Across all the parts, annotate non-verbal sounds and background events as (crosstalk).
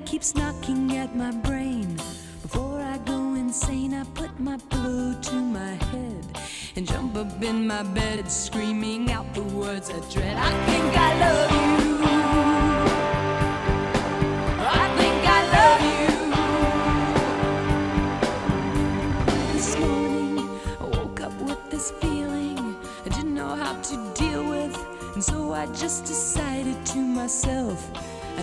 that keeps knocking at my brain. Before I go insane, I put my pillow to my head and jump up in my bed, screaming out the words I dread. I think I love you. I think I love you. This morning, I woke up with this feeling I didn't know how to deal with, and so I just decided to myself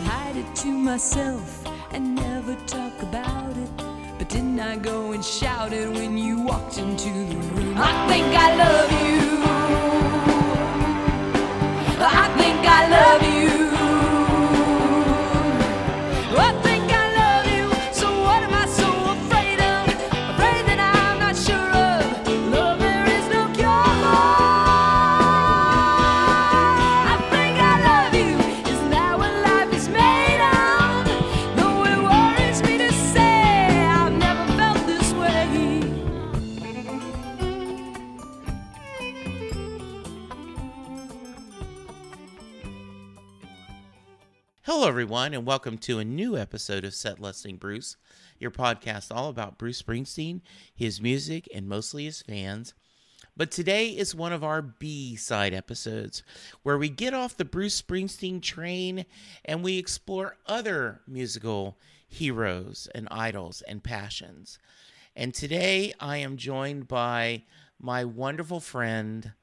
hide it to myself and never talk about it. But didn't I go and shout it when you walked into the room? I think I love you. Everyone, and welcome to a new episode of Set Lusting Bruce, your podcast all about Bruce Springsteen, his music, and mostly his fans. But today is one of our B side episodes where we get off the Bruce Springsteen train and we explore other musical heroes and idols and passions. And today I am joined by my wonderful friend,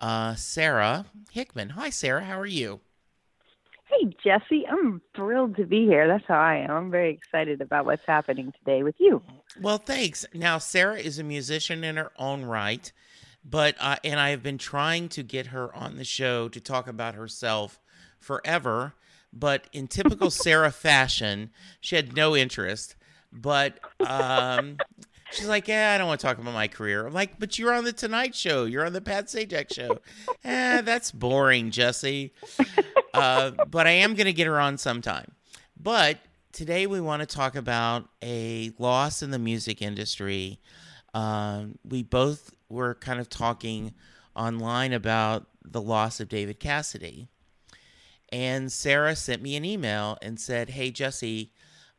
uh, Sara Hickman. Hi, Sara. How are you? Hey, Jesse, I'm thrilled to be here. That's how I am. I'm very excited about what's happening today with you. Well, thanks. Now, Sara is a musician in her own right, but uh, and I have been trying to get her on the show to talk about herself forever. But in typical Sara (laughs) fashion, she had no interest. But um, she's like, "Yeah, I don't want to talk about my career." I'm like, "But you're on the Tonight Show. You're on the Pat Sajak Show. (laughs) eh, that's boring, Jesse." Uh, but I am going to get her on sometime. But today we want to talk about a loss in the music industry. Um, we both were kind of talking online about the loss of David Cassidy. And Sara sent me an email and said, Hey, Jesse,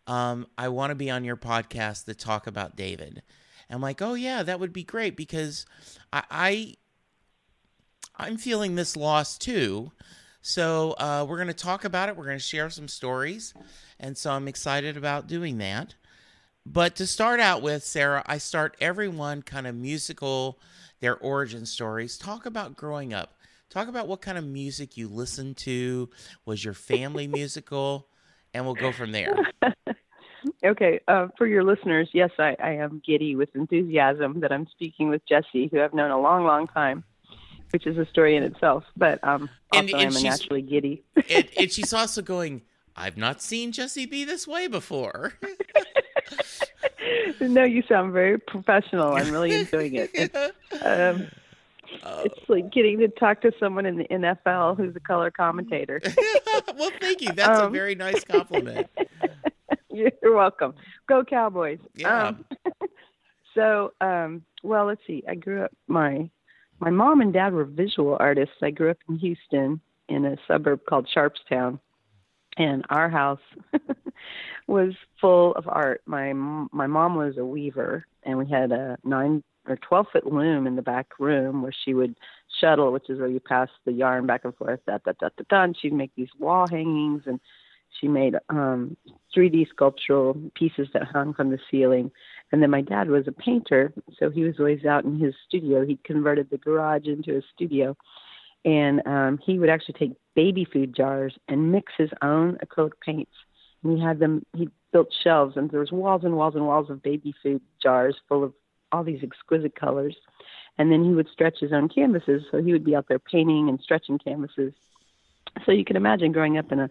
um, I want to be on your podcast to talk about David. I'm like, Oh, yeah, that would be great because I, I I'm feeling this loss too. So uh, we're going to talk about it. We're going to share some stories. And so I'm excited about doing that. But to start out with, Sara, I start everyone kind of musical, their origin stories. Talk about growing up. Talk about what kind of music you listened to. Was your family (laughs) musical? And we'll go from there. (laughs) Okay, uh, for your listeners, yes, I, I am giddy with enthusiasm that I'm speaking with Jesse, who I've known a long, long time, which is a story in itself. But um, also, And- and I'm naturally giddy. (laughs) and, and she's (laughs) also going, I've not seen Jesse be this way before. (laughs) no, you sound very professional. I'm really enjoying it. It's, um, Uh, it's like getting to talk to someone in the NFL who's a color commentator. well, thank you. That's a Um, very nice compliment. You're welcome. Go Cowboys. Yeah. Um, so, um, well, let's see. I grew up. My my mom and dad were visual artists. I grew up in Houston in a suburb called Sharpstown, and our house (laughs) was full of art. My my mom was a weaver, and we had a nine or twelve foot loom in the back room where she would shuttle, which is where you pass the yarn back and forth. Da da da da. And she'd make these wall hangings and she made um 3D sculptural pieces that hung from the ceiling. And then my dad was a painter, so he was always out in his studio. He'd converted the garage into a studio. And um he would actually take baby food jars and mix his own acrylic paints. And he had them he built shelves and there was walls and walls and walls of baby food jars full of all these exquisite colors. And then he would stretch his own canvases, so he would be out there painting and stretching canvases. So you can imagine growing up in a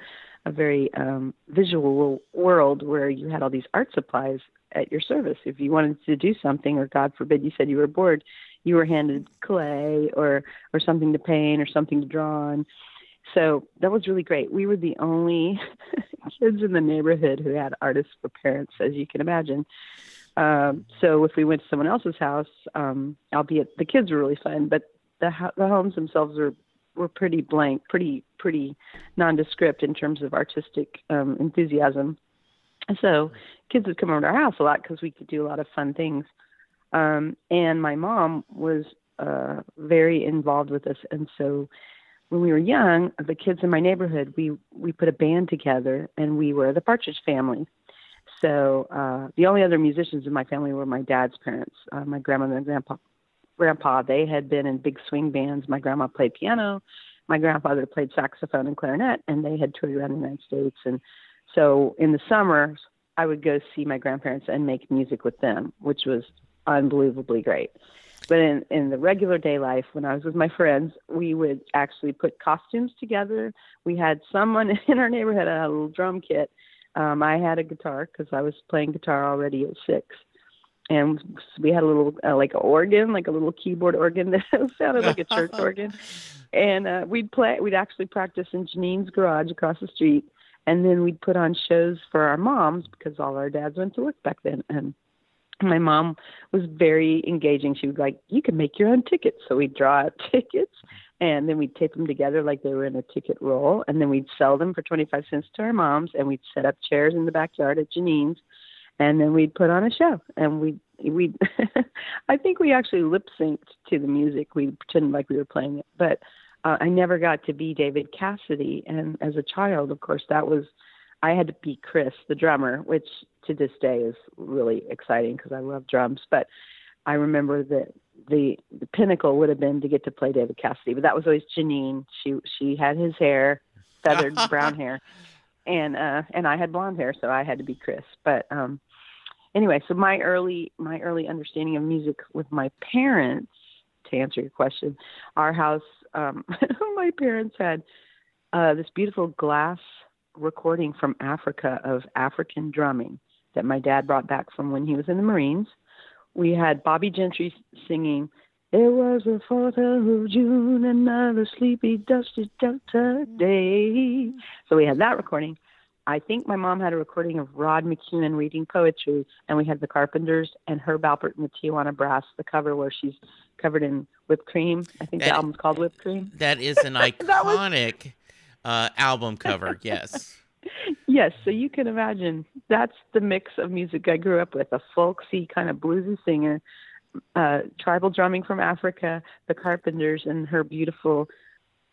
a very um, visual world where you had all these art supplies at your service. If you wanted to do something, or God forbid, you said you were bored, you were handed clay or or something to paint or something to draw on. So that was really great. We were the only (laughs) kids in the neighborhood who had artists for parents, as you can imagine. Um, so if we went to someone else's house, um, albeit the kids were really fun, but the the homes themselves were were pretty blank, pretty pretty nondescript in terms of artistic um, enthusiasm. So kids would come over to our house a lot because we could do a lot of fun things. Um, and my mom was uh, very involved with us, and so when we were young, the kids in my neighborhood, we we put a band together, and we were the Partridge Family. So uh, the only other musicians in my family were my dad's parents, uh, my grandmother and grandpa. Grandpa, they had been in big swing bands. My grandma played piano. My grandfather played saxophone and clarinet, and they had toured around the United States. And so in the summers, I would go see my grandparents and make music with them, which was unbelievably great. But in, in the regular day life, when I was with my friends, we would actually put costumes together. We had someone (laughs) in our neighborhood had a little drum kit. Um, I had a guitar because I was playing guitar already at six. And we had a little, uh, like an organ, like a little keyboard organ (laughs) that sounded like a church (laughs) organ. And uh, we'd play, we'd actually practice in Janine's garage across the street. And then we'd put on shows for our moms because all our dads went to work back then. And my mom was very engaging. She was like, "You can make your own tickets." So we'd draw out (laughs) tickets, and then we'd tape them together like they were in a ticket roll, and then we'd sell them for twenty five cents to our moms, and we'd set up chairs in the backyard at Janine's, and then we'd put on a show, and we we (laughs) I think we actually lip synced to the music. We pretended like we were playing it, but uh, I never got to be David Cassidy, and as a child, of course, that was I had to be Chris, the drummer, which to this day is really exciting because I love drums. But I remember that the the pinnacle would have been to get to play David Cassidy, but that was always Janine. She she had his hair, feathered (laughs) brown hair, and uh and I had blonde hair, so I had to be Chris. But um anyway, so my early my early understanding of music with my parents, to answer your question, our house, um (laughs) my parents had uh this beautiful glass recording from Africa of African drumming that my dad brought back from when he was in the Marines. We had Bobbie Gentry singing, It was the 4th of June, another sleepy, dusty Delta day. So we had that recording. I think my mom had a recording of Rod McKuen reading poetry, and we had the Carpenters and Herb Alpert and the Tijuana Brass, the cover where she's covered in whipped cream. I think That- the album's called Whipped Cream. That is an (laughs) iconic uh, album cover. Yes. (laughs) Yes, so you can imagine that's the mix of music I grew up with a folksy kind of bluesy singer, uh, tribal drumming from Africa, the Carpenters, and her beautiful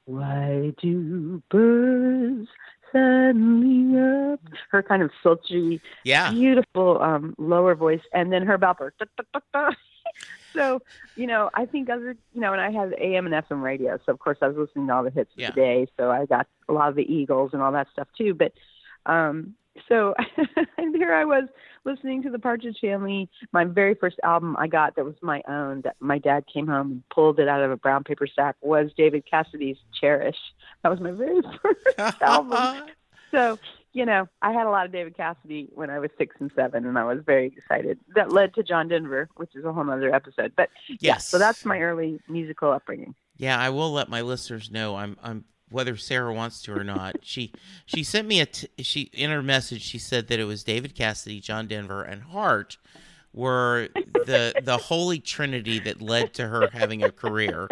Why do birds suddenly up? Her kind of sultry, Yeah. beautiful um, lower voice, and then her Balper. (laughs) so, you know, I think other, you know, and I had AM and FM radio, so of course I was listening to all the hits Yeah. of the day. So I got a lot of the Eagles and all that stuff too. But um, so (laughs) and here I was listening to the Partridge Family. My very first album I got that was my own that my dad came home and pulled it out of a brown paper sack was David Cassidy's Cherish. That was my very (laughs) first album. (laughs) So, you know, I had a lot of David Cassidy when I was six and seven, and I was very excited. That led to John Denver, which is a whole other episode. But yeah, Yes. so that's my early musical upbringing. Yeah, I will let my listeners know. I'm I'm whether Sara wants to or not. She she sent me a t- she in her message. She said that it was David Cassidy, John Denver, and Heart were the the holy trinity that led to her having a career.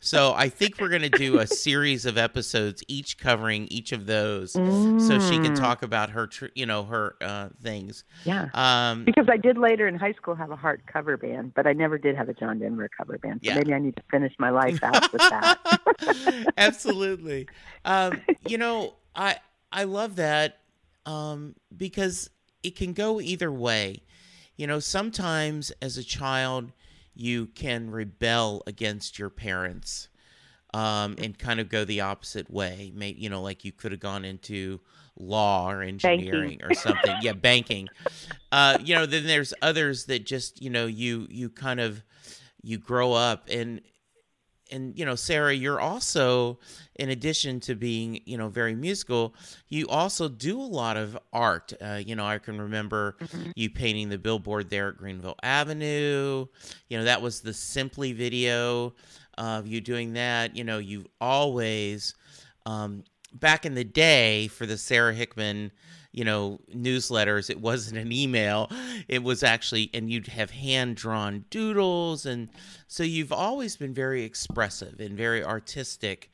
So I think we're going to do a series of episodes, each covering each of those, so she can Mm. talk about her, tr- you know, her uh, things. Yeah. Um, Because I did later in high school have a Heart cover band, but I never did have a John Denver cover band. So Yeah. maybe I need to finish my life (laughs) out with that. (laughs) Absolutely. Um, you know, I I love that um, because it can go either way. You know, sometimes as a child, you can rebel against your parents um, and kind of go the opposite way. Maybe you know, like you could have gone into law or engineering or something. yeah, banking. Uh, you know, then there's others that just you know you you kind of you grow up and and you know sara you're also in addition to being you know very musical you also do a lot of art. Uh, you know i can remember you painting the billboard there at greenville avenue. You know that was the simply video of you doing that. You know you've always um, back in the day for the sara hickman you know newsletters it wasn't an email it was actually and you'd have hand drawn doodles and so you've always been very expressive and very artistic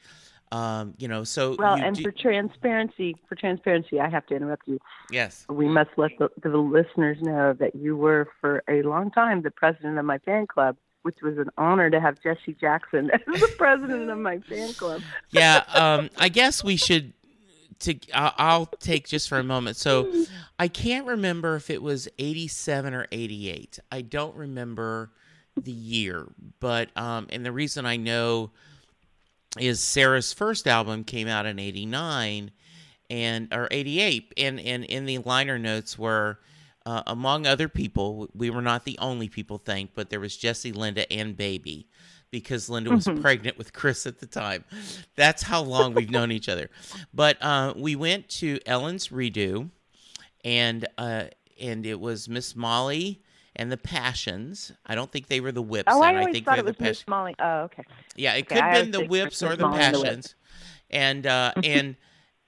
Um, you know, so Well, and do- for transparency, for transparency, I have to interrupt you. yes, We must let the, the listeners know that you were for a long time the president of my fan club, which was an honor to have Jesse Jackson (laughs) as the president of my fan club. yeah. Um, I guess we should. To I'll, take just for a moment. So, I can't remember if it was '87 or '88. I don't remember the year, but um, and the reason I know is Sara's first album came out in '89 and or '88, and and in the liner notes were. Uh, among other people, we were not the only people thanked, but there was Jesse, Linda, and Baby, because Linda was pregnant with Chris at the time. That's how long we've known each other. But uh, we went to Ellen's Redo, and uh, and it was Miss Molly and the Passions. I don't think they were the Whips. Oh, I always think thought they're it was the Miss Passions. Molly. Oh, okay. Yeah, it Okay, could I have been the Whips or the Molly and the Passions, and uh, and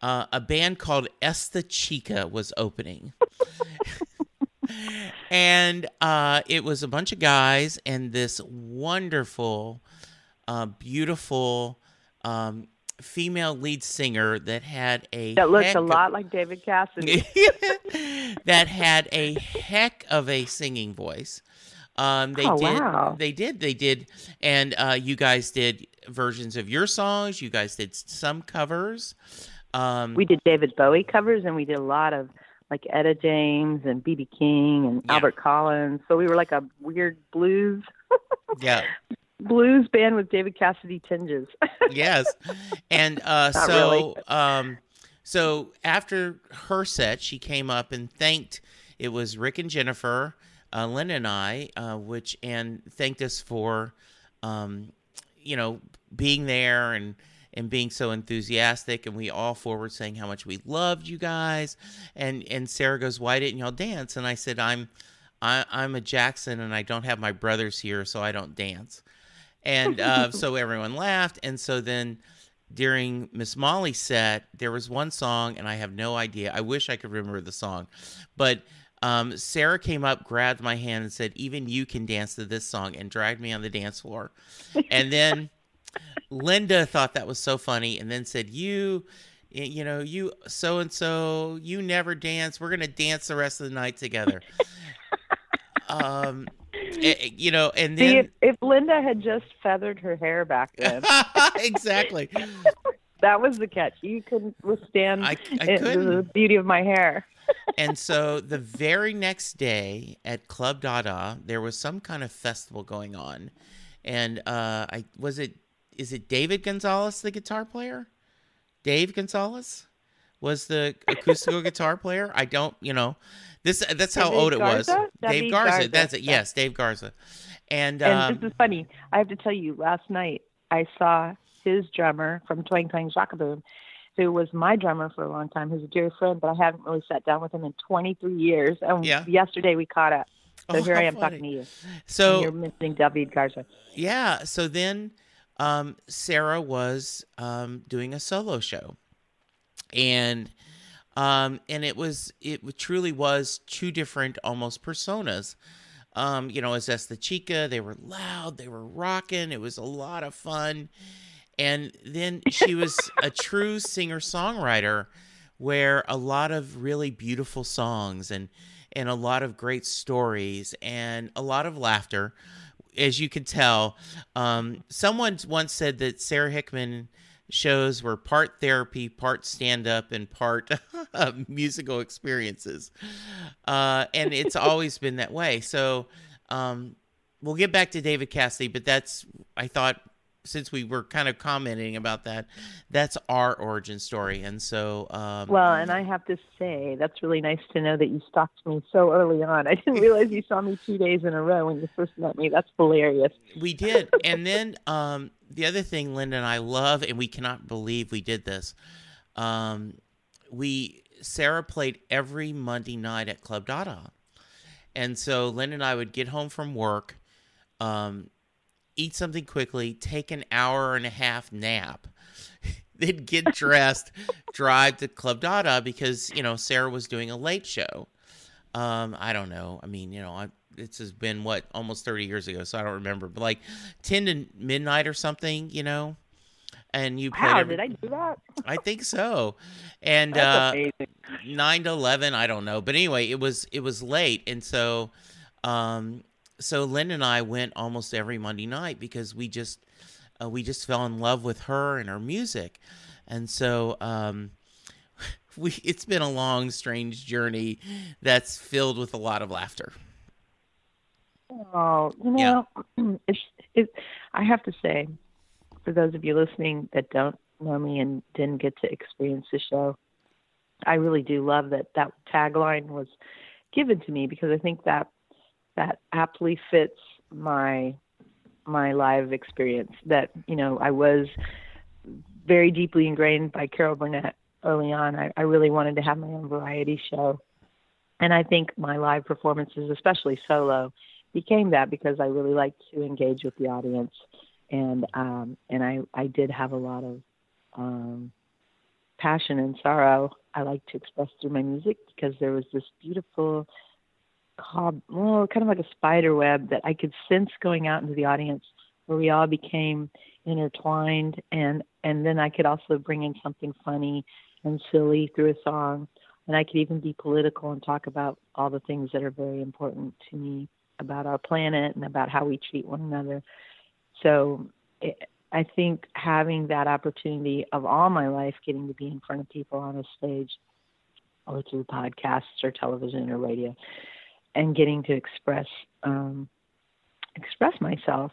uh, a band called Esta Chica was opening. (laughs) and uh, it was a bunch of guys and this wonderful, uh, beautiful um, female lead singer that had a That looked heck a of- lot like David Cassidy. (laughs) that had a heck of a singing voice. Um, they Oh, did. wow. They did. They did. And uh, you guys did versions of your songs. You guys did some covers. Um, we did David Bowie covers, and we did a lot of like Etta James and B.B. King and Yeah. Albert Collins. So we were like a weird blues (laughs) yeah. blues band with David Cassidy tinges. (laughs) yes and uh so really. um so after her set she came up and thanked it was rick and jennifer uh lynn and i uh which and thanked us for um you know being there and and being so enthusiastic and we all forward saying how much we loved you guys and and sara goes why didn't y'all dance and i said i'm I, i'm a jackson and i don't have my brothers here so i don't dance and uh, (laughs) so everyone laughed. And so then during Miss Molly's set, there was one song, and I have no idea. I wish I could remember the song, but um, Sara came up, grabbed my hand, and said, "Even you can dance to this song," and dragged me on the dance floor. And then Linda thought that was so funny, and then said, "You." You know, you so and so, you never dance. We're gonna dance the rest of the night together. (laughs) um, eh, you know, and See, then if, if Linda had just feathered her hair back then, (laughs) exactly. (laughs) that was the catch. You couldn't withstand I, I it- the couldn't. beauty of my hair. And so the very next day at Club Dada, there was some kind of festival going on, and uh, I was it. Is it David Gonzalez, the guitar player? Dave Gonzalez was the acoustical (laughs) guitar player. I don't, you know, this. That's how David old it was. Garza? Dave Garza. Garza. That's it. Yes, Dave Garza. And, And um, this is funny. I have to tell you, last night I saw his drummer from Twang Twang Shock-A-Boom, who was my drummer for a long time, who's a dear friend, but I haven't really sat down with him in 23 years. And Yeah. yesterday we caught up. So Oh, here I am funny. talking to you. so and you're missing David Garza. yeah so then um sara was um doing a solo show. And um and it was it truly was two different almost personas. Um you know as the chica they were loud they were rocking it was a lot of fun. And then she was a true singer songwriter where a lot of really beautiful songs and and a lot of great stories and a lot of laughter as you can tell um, someone once said that sara hickman shows were part therapy part stand-up and part (laughs) musical experiences. Uh, and it's (laughs) always been that way. So um, we'll get back to david cassidy but that's i thought since we were kind of commenting about that that's our origin story and so um, Well, and I have to say, that's really nice to know that you stalked me so early on. I didn't realize you saw me two days in a row when you first met me. That's hilarious. We did. and then um, the other thing Linda and I love, and we cannot believe we did this. Um, we Sara played every Monday night at Club Dada, and so Linda and I would get home from work, um, eat something quickly, take an hour and a half nap, (laughs) then get dressed, (laughs) drive to Club Dada because you know Sara was doing a late show. Um, I don't know. I mean, you know, I, this has been what almost 30 years ago, so I don't remember, but like 10 to midnight or something, you know. and you played. Wow, every- did I do that? I think so. And uh, nine to eleven, I don't know, but anyway, it was it was late, and so, um, so Lynn and I went almost every Monday night because we just uh, we just fell in love with her and her music, and so um, (laughs) we it's been a long, strange journey that's filled with a lot of laughter. Oh, you Yeah. know, (clears throat) it's it. I have to say, for those of you listening that don't know me and didn't get to experience the show, I really do love that that tagline was given to me because I think that that aptly fits my my live experience. That you know, I was very deeply ingrained by Carol Burnett early on. I, I really wanted to have my own variety show. And I think my live performances, especially solo, became that because I really like to engage with the audience, and um, and I I did have a lot of um, passion and sorrow I like to express through my music because there was this beautiful cob, well, kind of like a spider web that I could sense going out into the audience, where we all became intertwined, and and then I could also bring in something funny and silly through a song, and I could even be political and talk about all the things that are very important to me about our planet and about how we treat one another. So it, I think having that opportunity of all my life getting to be in front of people on a stage or through podcasts or television or radio and getting to express um, express myself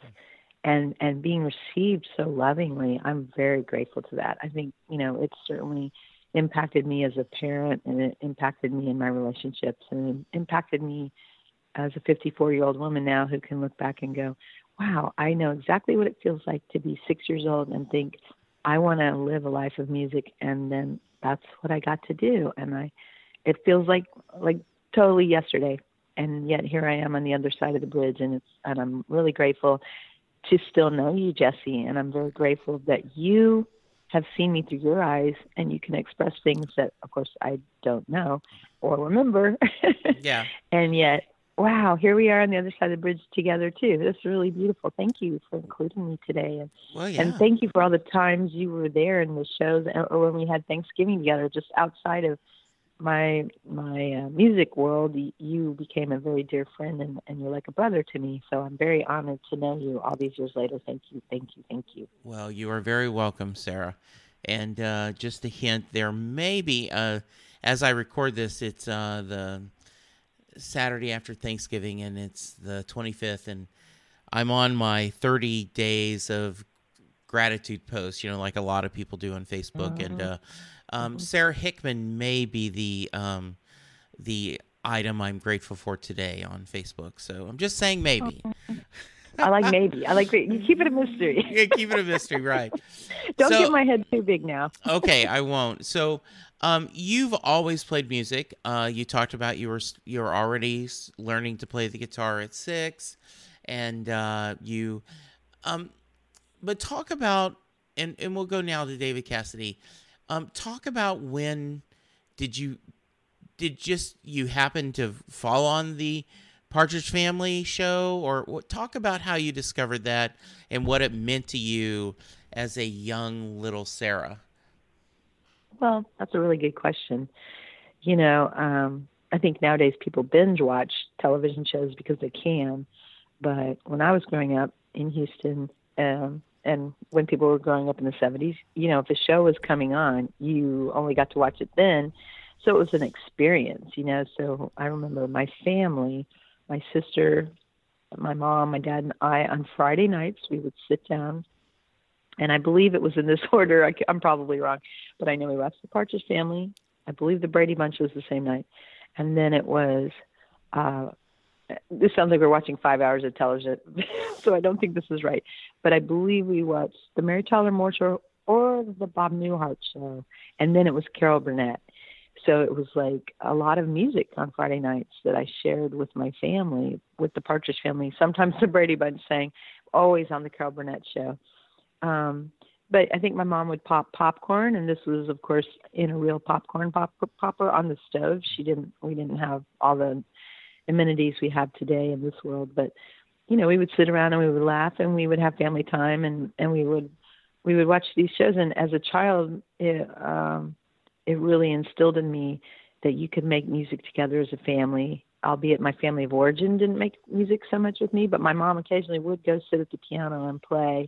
and and being received so lovingly i'm very grateful to that. I think you know it's certainly impacted me as a parent and it impacted me in my relationships and it impacted me as a 54 year old woman now who can look back and go wow i know exactly what it feels like to be six years old and think i want to live a life of music and then that's what i got to do. And i it feels like like totally yesterday and yet here i am on the other side of the bridge and it's and i'm really grateful to still know you, Jesse, and I'm very grateful that you have seen me through your eyes and you can express things that, of course, I don't know or remember. (laughs) Yeah. and yet, wow, here we are on the other side of the bridge together, too. This is really beautiful. Thank you for including me today. And, Well, yeah. and thank you for all the times you were there in the shows or when we had Thanksgiving together, just outside of my my uh, music world you became a very dear friend and, and you're like a brother to me so i'm very honored to know you all these years later thank you thank you thank you Well, you are very welcome, Sara. And uh, just a hint, there may be, uh, as I record this, it's uh, the Saturday after Thanksgiving, and it's the 25th, and I'm on my 30 days of gratitude post, you know, like a lot of people do on Facebook. And um, Sara Hickman may be the um, the item I'm grateful for today on Facebook. So I'm just saying maybe. (laughs) i like maybe i like you keep it a mystery (laughs) Yeah, keep it a mystery, right? (laughs) don't So- get my head too big now okay, I won't. So, um, you've always played music. Uh, you talked about you were you were already learning to play the guitar at six, and uh, you, um, but talk about and and we'll go now to David Cassidy. Um, talk about when did you did just you happen to fall on the Partridge Family show, or talk about how you discovered that and what it meant to you as a young little Sara. Well, that's a really good question. You know, um, I think nowadays people binge watch television shows because they can. But when I was growing up in Houston, um, and when people were growing up in the 70s, you know, if a show was coming on, you only got to watch it then. So it was an experience, you know. So I remember my family, my sister, my mom, my dad, and I on Friday nights, we would sit down and I believe it was in this (laughs) order. I, am probably wrong, but I know we watched the Partridge Family. I believe the Brady Bunch was the same night, and then it was. Uh, this sounds like we're watching five hours of television, (laughs) so I don't think this is right. But I believe we watched the Mary Tyler Moore Show or the Bob Newhart Show, and then it was Carol Burnett. So it was like a lot of music on Friday nights that I shared with my family, with the Partridge Family. Sometimes (laughs) the Brady Bunch sang, always on the Carol Burnett Show. Um, but I think my mom would pop popcorn, and this was, of course, in a real popcorn pop- popper on the stove. She didn't. We didn't have all the amenities we have today in this world, but you know, we would sit around and we would laugh, and we would have family time, and and we would we would watch these shows, and as a child, it, um, it really instilled in me that you could make music together as a family. Albeit my family of origin didn't make music so much with me, but my mom occasionally would go sit at the piano and play.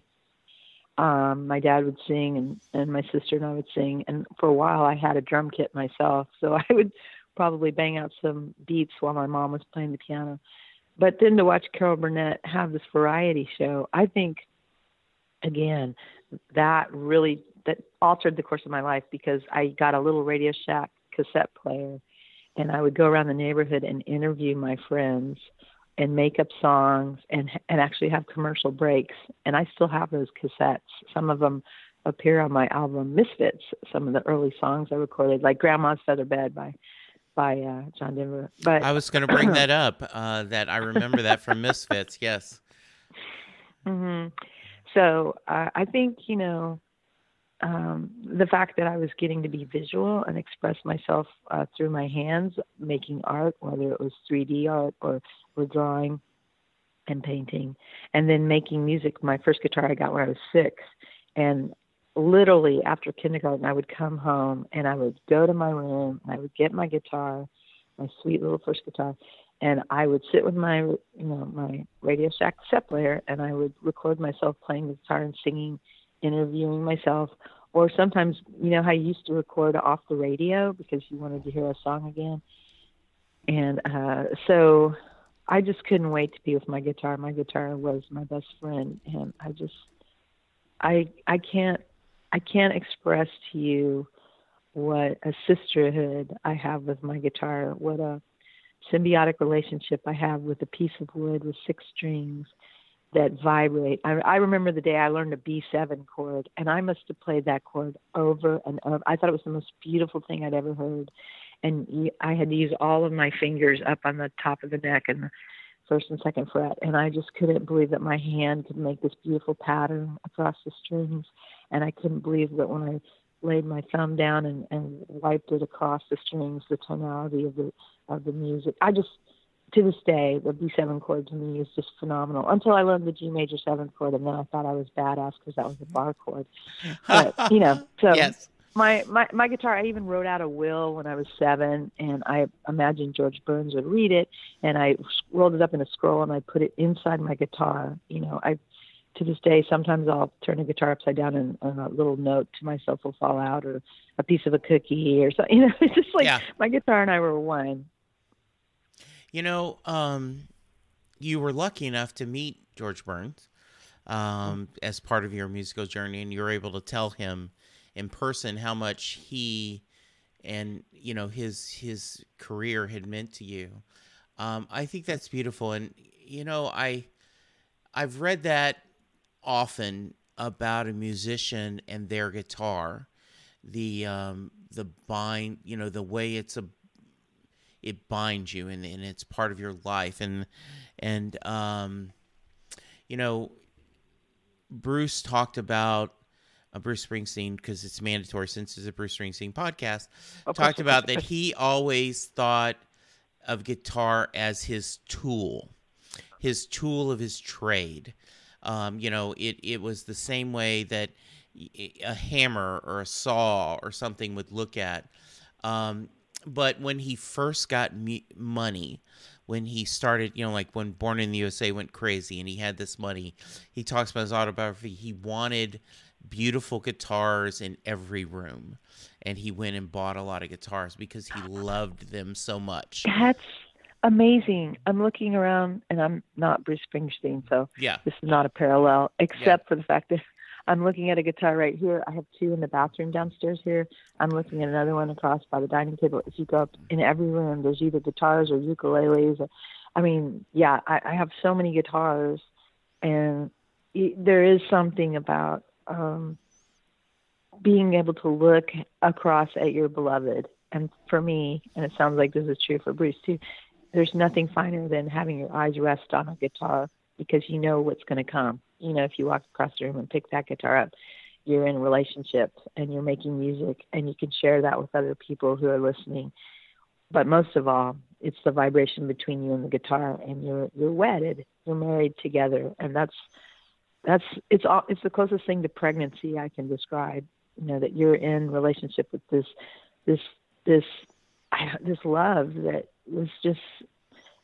Um, my dad would sing, and and my sister and I would sing. And for a while, I had a drum kit myself, so (laughs) I would probably bang out some beats while my mom was playing the piano. But then to watch Carol Burnett have this variety show, I think, again, that really that altered the course of my life because I got a little Radio Shack cassette player, and I would go around the neighborhood and interview my friends and make up songs and and actually have commercial breaks. And I still have those cassettes. Some of them appear on my album Misfits. Some of the early songs I recorded, like Grandma's Feather Bed by by uh, John Denver. But I was going to bring that up. Uh, that I remember that from Misfits. Yes. (laughs) hmm So uh, I think you know um, the fact that I was getting to be visual and express myself uh, through my hands, making art, whether it was 3D art or, or drawing and painting, and then making music. My first guitar I got when I was six, and literally after kindergarten, I would come home and I would go to my room and I would get my guitar, my sweet little first guitar, and I would sit with my, you know, my Radio Shack set player, and I would record myself playing the guitar and singing interviewing myself or sometimes you know how you used to record off the radio because you wanted to hear a song again? And uh so i just couldn't wait to be with my guitar. My guitar was my best friend and i just i i can't i can't express to you what a sisterhood i have with my guitar what a symbiotic relationship i have with a piece of wood with six strings that vibrate. I, I remember the day I learned a B7 chord, and I must have played that chord over and over. I thought it was the most beautiful thing I'd ever heard. And I had to use all of my fingers up on the top of the neck and the first and second fret, and I just couldn't believe that my hand could make this beautiful pattern across the strings. And I couldn't believe that when I laid my thumb down and, and wiped it across the strings, the tonality of the of the music. I just to this day, the B7 chord to me is just phenomenal. Until I learned the G major seventh chord, and then I thought I was badass because that was a bar chord. But you know, (laughs) so yes. my, my my guitar, I even wrote out a will when I was seven, and I imagined George Burns would read it, and I rolled it up in a scroll and I put it inside my guitar. You know, I to this day sometimes I'll turn a guitar upside down and, a little note to myself will fall out, or a piece of a cookie, or something. (laughs) You know, it's just like Yeah. my guitar and I were one. You know, um, you were lucky enough to meet George Burns um, as part of your musical journey, and you were able to tell him in person how much he and you know his his career had meant to you. Um, I think that's beautiful, and you know, I I've read that often about a musician and their guitar, the um, the bind, you know, the way it's a it binds you and, and it's part of your life. And and um you know bruce talked about uh, bruce springsteen because it's mandatory since it's a bruce springsteen podcast Of talked about that he always thought of guitar as his tool his tool of his trade um, you know it, it was the same way that a hammer or a saw or something would look at. Um, but when he first got me- money when he started you know like when born in the usa went crazy and he had this money he talks about his autobiography. He wanted beautiful guitars in every room and he went and bought a lot of guitars because he loved them so much. That's amazing. I'm looking around and I'm not Bruce Springsteen, so yeah this is not a parallel, except for the fact that (laughs) I'm looking at a guitar right here. I have two in the bathroom downstairs here. I'm looking at another one across by the dining table. If you go up in every room, there's either guitars or ukuleles. Or, I mean, yeah, I, I have so many guitars, and there is something about um, being able to look across at your beloved. And for me, and it sounds like this is true for Bruce too, there's nothing finer than having your eyes rest on a guitar because you know what's going to come. You know, if you walk across the room and pick that guitar up, you're in relationships and you're making music and you can share that with other people who are listening. But most of all, it's the vibration between you and the guitar and you're you're wedded. You're married together and that's that's it's all it's the closest thing to pregnancy I can describe. You know that you're in relationship with this this this (sighs) this love that was just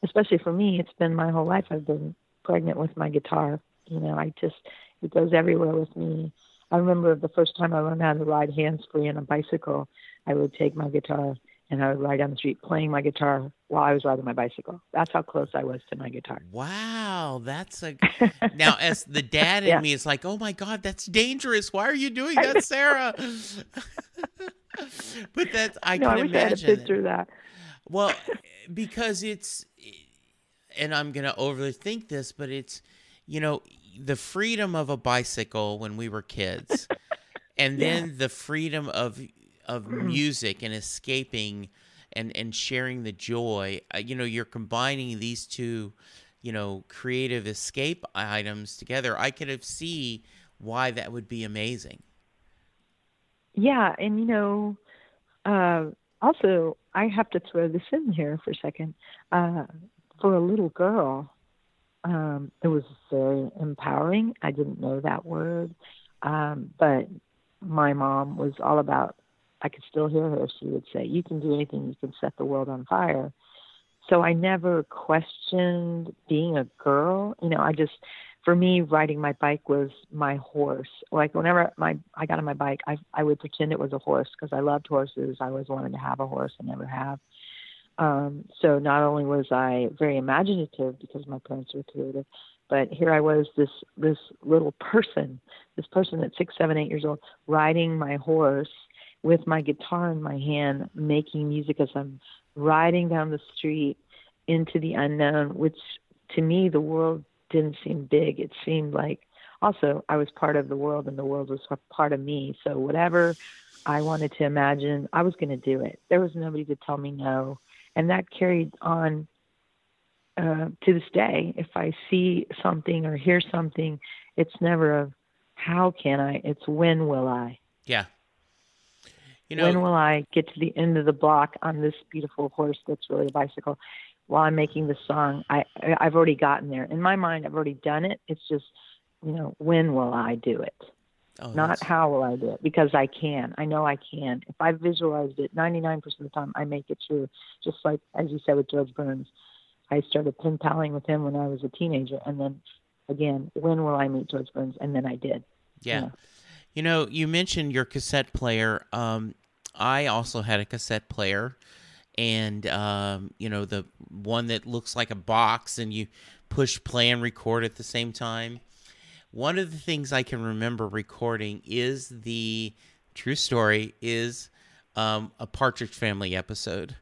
especially for me it's been my whole life I've been pregnant with my guitar. You know, I just it goes everywhere with me. I remember the first time I learned how to ride hands free on a bicycle, I would take my guitar and I would ride down the street playing my guitar while I was riding my bicycle. That's how close I was to my guitar. Wow, that's a (laughs) now as the dad in Yeah. me is like, oh my god, that's dangerous. Why are you doing that, Sara? (laughs) but that's I no, can I wish I had a imagine. picture that. Well, because it's, and I'm going to overthink this, but it's, you know, the freedom of a bicycle when we were kids, (laughs) and then the freedom of of music and escaping and and sharing the joy. Uh, you know, you're combining these two, you know, creative escape items together. I could have see why that would be amazing. Yeah, and you know, uh, also I have to throw this in here for a second. Uh, for a little girl, um, it was very empowering. I didn't know that word, um, but my mom was all about. I could still hear her. She would say, "You can do anything. You can set the world on fire." So I never questioned being a girl. You know, I just for me riding my bike was my horse. Like whenever my i got on my bike i i would pretend it was a horse because i loved horses. I always wanted to have a horse. And never have. Um so not only was i very imaginative because my parents were creative but here i was this this little person this person at six seven eight years old riding my horse with my guitar in my hand making music as i'm riding down the street into the unknown which to me the world didn't seem big. It seemed like also I was part of the world and the world was part of me. So whatever I wanted to imagine, I was going to do it. There was nobody to tell me no. And that carried on uh, to this day. If I see something or hear something, it's never of how can I? It's when will I? Yeah. You know, when will I get to the end of the block on this beautiful horse that's really a bicycle? While I'm making the song, I I- I've already gotten there. In my mind, I've already done it. It's just, you know, when will I do it? oh, Not that's- how will I do it? Because I can. I know I can. If I visualized it, 99% of the time, I make it true. Just like as you said with George Burns, I started pen paling with him when I was a teenager, and then again, when will I meet George Burns? And then I did. Yeah. Yeah. You know, you mentioned your cassette player. Um, I also had a cassette player, and um, you know the one that looks like a box, and you push play and record at the same time. One of the things I can remember recording is the true story is um, a Partridge Family episode.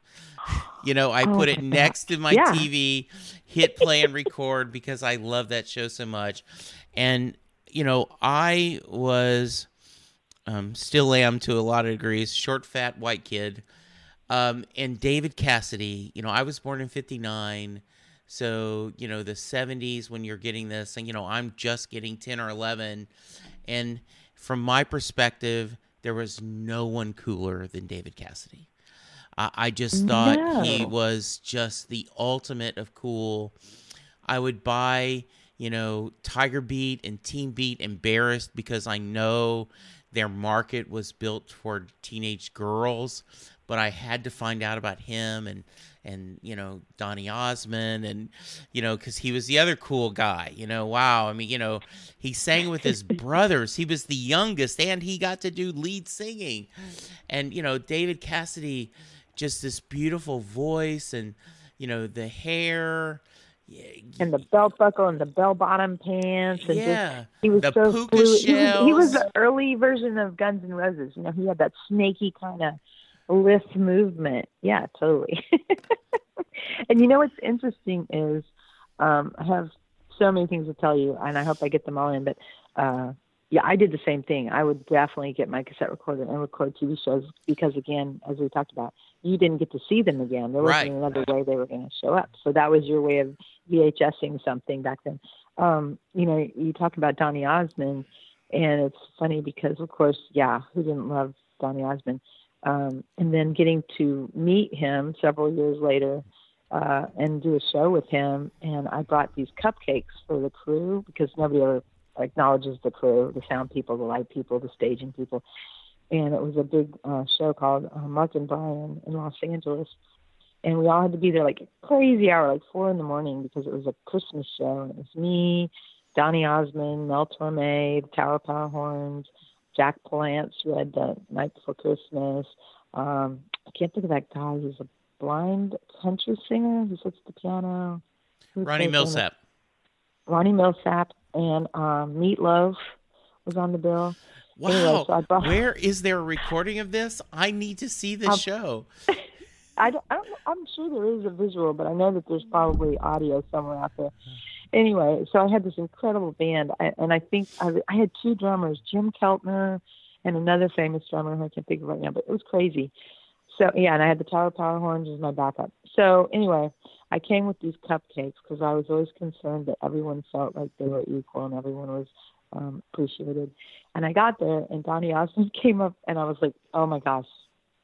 You know, I Oh put it God. next to my Yeah. TV, hit play and record because I love that show so much. And, you know, I was, um, still am to a lot of degrees, short, fat, white kid. Um, and David Cassidy, you know, I was born in 59. So, you know, the 70s when you're getting this, and, you know, I'm just getting 10 or 11. And from my perspective, there was no one cooler than David Cassidy. I, I just thought he was just the ultimate of cool. I would buy, you know, Tiger Beat and Teen Beat embarrassed because I know their market was built for teenage girls, but I had to find out about him and and you know Donny Osmond and you know because he was the other cool guy. You know, wow. I mean, you know, he sang with his (laughs) brothers. He was the youngest, and he got to do lead singing. And you know, David Cassidy, just this beautiful voice, and you know the hair. Yeah, and the belt buckle and the bell bottom pants and yeah. just he was The so puka fluid. He was, he was the early version of Guns N' Roses. You know, he had that snaky kind of lift movement. Yeah, totally. (laughs) and you know what's interesting is um, I have so many things to tell you, and I hope I get them all in. But uh, yeah, I did the same thing. I would definitely get my cassette recorder and record TV shows because, again, as we talked about, you didn't get to see them again. There wasn't Right. another way they were going to show up. So that was your way of VHSing something back then. Um, you know, you talk about Donny Osmond, and it's funny because, of course, yeah, who didn't love Donny Osmond? Um, and then getting to meet him several years later uh, and do a show with him. And I brought these cupcakes for the crew because nobody ever acknowledges the crew, the sound people, the light people, the staging people, and it was a big uh, show called uh, Mark and Brian in Los Angeles, and we all had to be there like a crazy hour, like four in the morning, because it was a Christmas show, and it was me, Donny Osmond, Mel Torme, the Tower Power Horns, Jack Palance read the Night Before Christmas. Um, I can't think of that guy who's a blind country singer who sits at the piano. Who's Ronnie? Milsap. Ronnie Milsap and um, Meatloaf was on the bill. Wow. Anyway, so brought- Where is there a recording of this? I need to see this Um, show. (laughs) I don't, I don't, I'm sure there is a visual, but I know that there's probably audio somewhere out there. Anyway, so I had this incredible band, I, and I think I, I had two drummers, Jim Keltner and another famous drummer who I can't think of right now, but it was crazy. So yeah, and I had the Tower Power Horns as my backup. So anyway, I came with these cupcakes because I was always concerned that everyone felt like they were equal and everyone was um, appreciated. And I got there, and Donny Osmond (laughs) came up, and I was like, oh my gosh,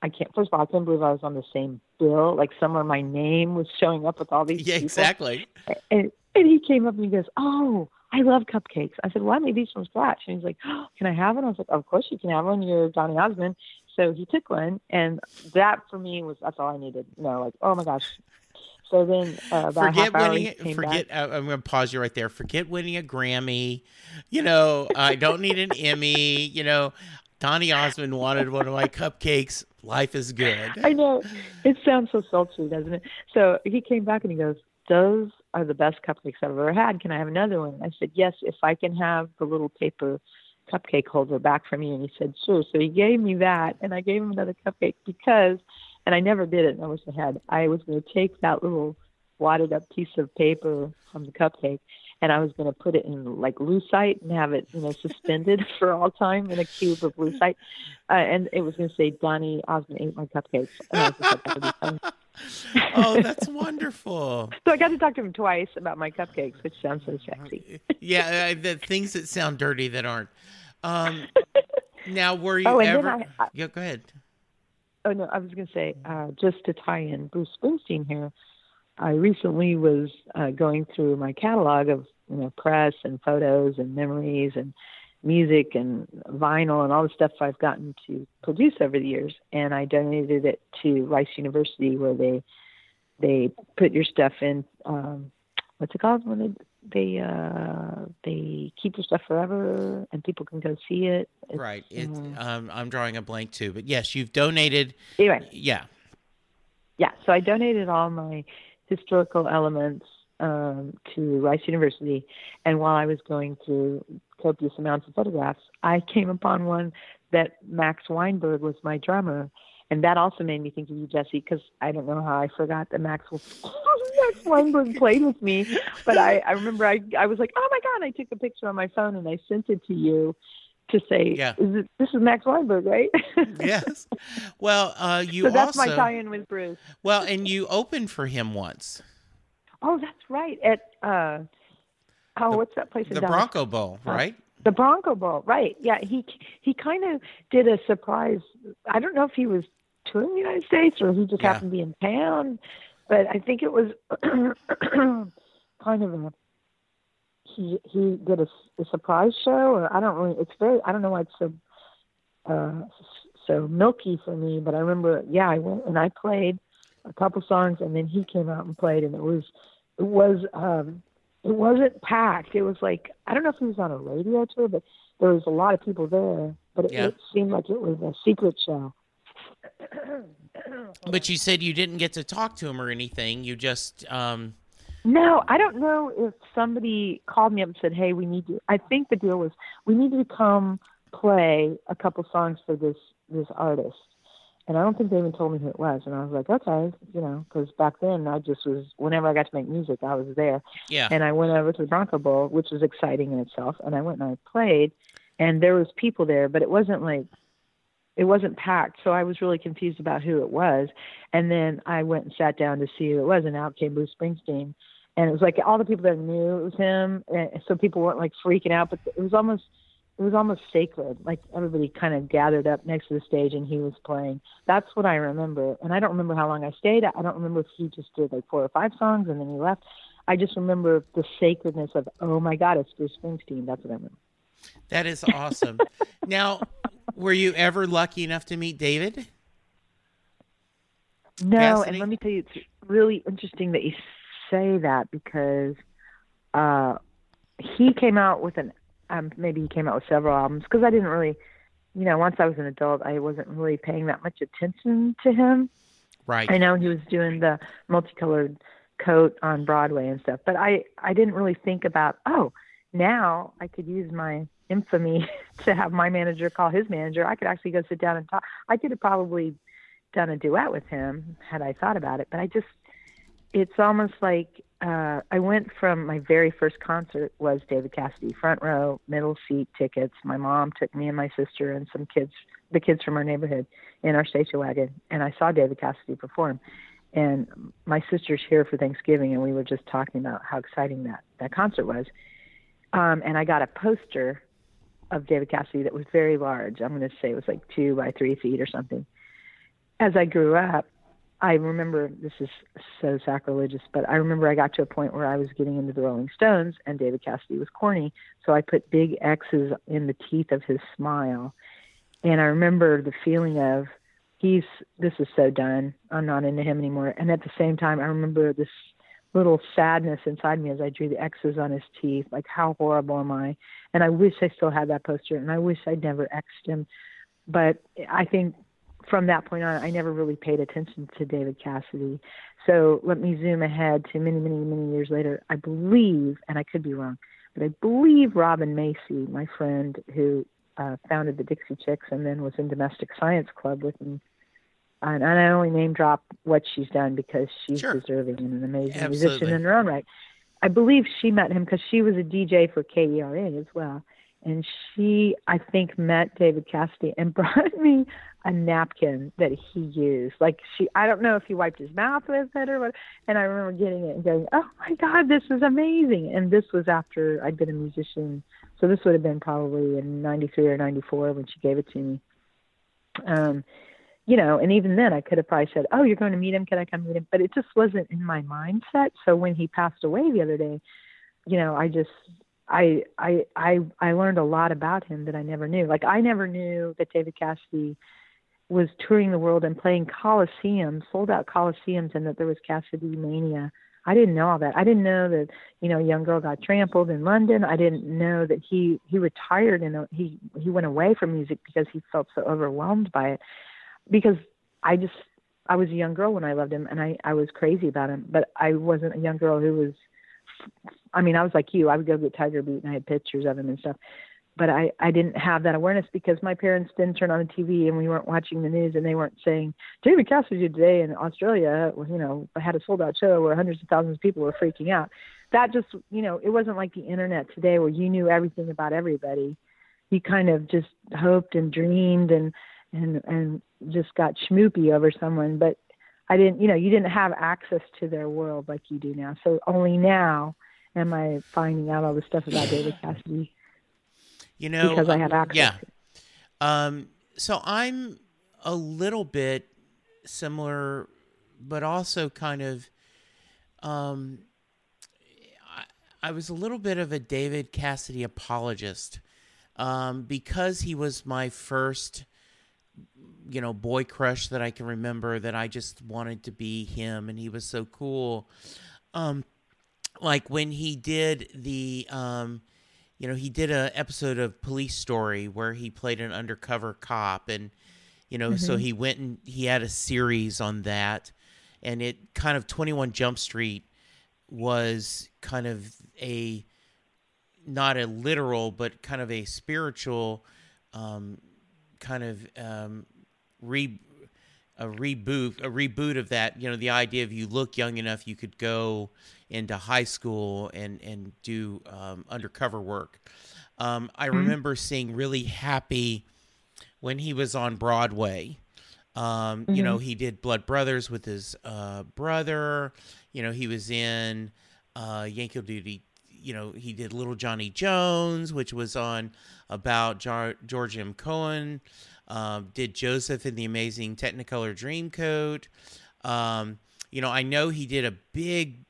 I can't. First of all, I couldn't believe I was on the same bill. Like somewhere my name was showing up with all these. Yeah, people. exactly. And, and he came up and he goes, "Oh, I love cupcakes." I said, "Well, I made these from scratch." And he's like, oh, "Can I have one?" I was like, "Of course you can have one. You're Donny Osmond." So he took one, and that for me was that's all I needed. You know, like, oh my gosh. So then uh, about forget half hour winning. came Forget. Uh, I'm going to pause you right there. Forget winning a Grammy. You know, I don't need an Emmy. You know, Donny Osmond wanted one of my cupcakes. Life is good. I know. It sounds so sultry, doesn't it? So he came back and he goes, Those are the best cupcakes I've ever had. Can I have another one? I said, Yes, if I can have the little paper cupcake holder back from you. And he said, Sure. So he gave me that and I gave him another cupcake because and I never did it and I wish I had. I was gonna take that little wadded up piece of paper from the cupcake and I was going to put it in like lucite and have it, you know, suspended (laughs) for all time in a cube of lucite. Uh, and it was going to say, Donny Osmond ate my cupcakes. And I was just like, that would be funny. (laughs) oh, that's wonderful. (laughs) So I got to talk to him twice about my cupcakes, which sounds so sexy. Yeah, the things that sound dirty that aren't. Um, now, were you Oh, ever? I- I- yeah, go ahead. Oh no, I was going to say uh, just to tie in Bruce Springsteen here. I recently was uh, going through my catalog of you know press and photos and memories and music and vinyl and all the stuff I've gotten to produce over the years, and I donated it to Rice University where they they put your stuff in. Um, what's it called when they they uh, they keep your stuff forever and people can go see it. It's, Right. It, um, um, I'm drawing a blank too, but yes, you've donated. anyway, Yeah. yeah, so I donated all my historical elements um, to Rice University, and while I was going through copious amounts of photographs, I came upon one that Max Weinberg was my drummer, and that also made me think of you, Jesse, because I don't know how I forgot that Max (laughs) Max Weinberg played with me, but I, I remember I I was like, oh my god, I took a picture on my phone and I sent it to you to say, Yeah. is it, this is Max Weinberg, right? (laughs) Yes. Well, uh, you so that's also my tie-in with Bruce. well, and you opened for him once, Oh, that's right. At uh, oh, The- what's that place in the Dallas? Bronco Bowl, right? The Bronco Bowl, right? Yeah, he he kind of did a surprise. I don't know if he was touring the United States or he just Yeah. happened to be in town, but I think it was (clears throat) kind of a he he did a, a surprise show, or I don't really. It's very I don't know why it's so uh so milky for me, but I remember yeah I went and I played a couple songs and then he came out and played and it was it was um it wasn't packed. It was like I don't know if he was on a radio tour, but there was a lot of people there. But it, Yeah. it seemed like it was a secret show. But you said you didn't get to talk to him or anything. You just um, No, I don't know if somebody called me up and said, "Hey, we need to." I think the deal was we need you to come play a couple songs for this this artist, and I don't think they even told me who it was. And I was like, "Okay," you know, because back then I just was. Whenever I got to make music, I was there. yeah. and I went over to the Bronco Bowl, which was exciting in itself. And I went and I played, and there was people there, but it wasn't like it wasn't packed. So I was really confused about who it was. And then I went and sat down to see who it was, and out came Bruce Springsteen. And it was like all the people that knew it was him, and so people weren't like freaking out. But it was almost it was almost sacred. Like everybody kind of gathered up next to the stage, and he was playing. That's what I remember. And I don't remember how long I stayed. I don't remember if he just did like four or five songs and then he left. I just remember the sacredness of, oh my God, it's Bruce Springsteen. That's what I remember. That is awesome. (laughs) now, were you ever lucky enough to meet David? No, Cassidy? and let me tell you, it's really interesting that you say that because uh, he came out with an, um, maybe he came out with several albums because I didn't really, you know, once I was an adult, I wasn't really paying that much attention to him. Right. I know he was doing the multicolored coat on Broadway and stuff, but I I didn't really think about oh now I could use my infamy (laughs) to have my manager call his manager. I could actually go sit down and talk. I could have probably done a duet with him had I thought about it, but I just it's almost like uh, I went from my very first concert was David Cassidy, front row, middle seat tickets. My mom took me and my sister and some kids, the kids from our neighborhood, in our station wagon, and I saw David Cassidy perform. And my sister's here for Thanksgiving, and we were just talking about how exciting that that concert was. Um, and I got a poster of David Cassidy that was very large. I'm going to say it was like two by three feet or something. As I grew up, I remember this is so sacrilegious, but I remember I got to a point where I was getting into the Rolling Stones and David Cassidy was corny, so I put big X's in the teeth of his smile. And I remember the feeling of he's this is so done. I'm not into him anymore. And at the same time I remember this little sadness inside me as I drew the X's on his teeth, like how horrible am I? And I wish I still had that poster and I wish I'd never X'd him. But I think from that point on, I never really paid attention to David Cassidy. So let me zoom ahead to many, many, many years later. I believe, and I could be wrong, but I believe Robin Macy, my friend who uh, founded the Dixie Chicks and then was in Domestic Science Club with me. And, and I only name drop what she's done because she's Sure. deserving and an amazing Absolutely. musician in her own right. I believe she met him because she was a DJ for KERA as well. And she, I think, met David Cassidy and (laughs) brought me a napkin that he used. Like she, I don't know if he wiped his mouth with it or what. And I remember getting it and going, "Oh my God, this is amazing!" And this was after I'd been a musician, so this would have been probably in '93 or '94 when she gave it to me. Um, you know, and even then I could have probably said, "Oh, you're going to meet him? Can I come meet him?" But it just wasn't in my mindset. So when he passed away the other day, you know, I just I I I I learned a lot about him that I never knew. Like I never knew that David Cassidy was touring the world and playing coliseums, sold out coliseums, and that there was Cassidy mania. I didn't know all that. I didn't know that you know a young girl got trampled in London. I didn't know that he he retired and he he went away from music because he felt so overwhelmed by it. Because I just I was a young girl when I loved him and I I was crazy about him, but I wasn't a young girl who was I mean, I was like you. I would go get Tiger Beat and I had pictures of him and stuff. But I, I didn't have that awareness because my parents didn't turn on the TV and we weren't watching the news and they weren't saying David Cassidy today in Australia, you know, had a sold out show where hundreds of thousands of people were freaking out. That just, you know, it wasn't like the internet today where you knew everything about everybody. You kind of just hoped and dreamed and and and just got schmoopy over someone, but I didn't, you know, you didn't have access to their world like you do now. So only now am I finding out all the stuff about David Cassidy You know, because I have access. yeah. Um, so I'm a little bit similar, but also kind of. Um, I, I was a little bit of a David Cassidy apologist um, because he was my first, you know, boy crush that I can remember. That I just wanted to be him, and he was so cool. Um, like when he did the um, you know, he did a episode of Police Story where he played an undercover cop, and you know, so he went and he had a series on that, and it kind of Twenty One Jump Street was kind of a not a literal but kind of a spiritual um, kind of um, re a reboot a reboot of that you know the idea of you look young enough you could go into high school and and do um, undercover work. Um, i remember seeing really happy when he was on broadway. Um, you know he did blood brothers with his uh, brother. You know he was in uh, yankee duty you know he did little johnny jones which was on about Jar- george m. Cohan um, did Joseph in the Amazing Technicolor Dreamcoat. Um, you know, I know he did a big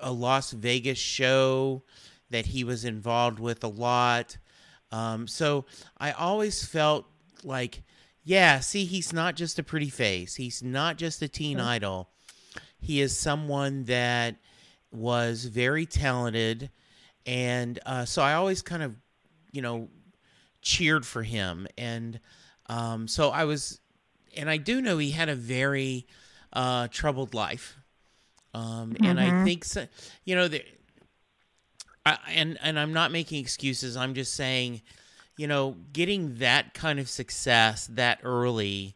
a Las Vegas show that he was involved with a lot. Um, so I always felt like, yeah, see, he's not just a pretty face. He's not just a teen mm-hmm. idol. He is someone that was very talented. And uh, so I always kind of, you know, cheered for him. And um, so I was, and I do know he had a very uh, troubled life. Um, mm-hmm. And I mm-hmm. think, so, you know, the, I, and and I'm not making excuses. I'm just saying, you know, getting that kind of success that early,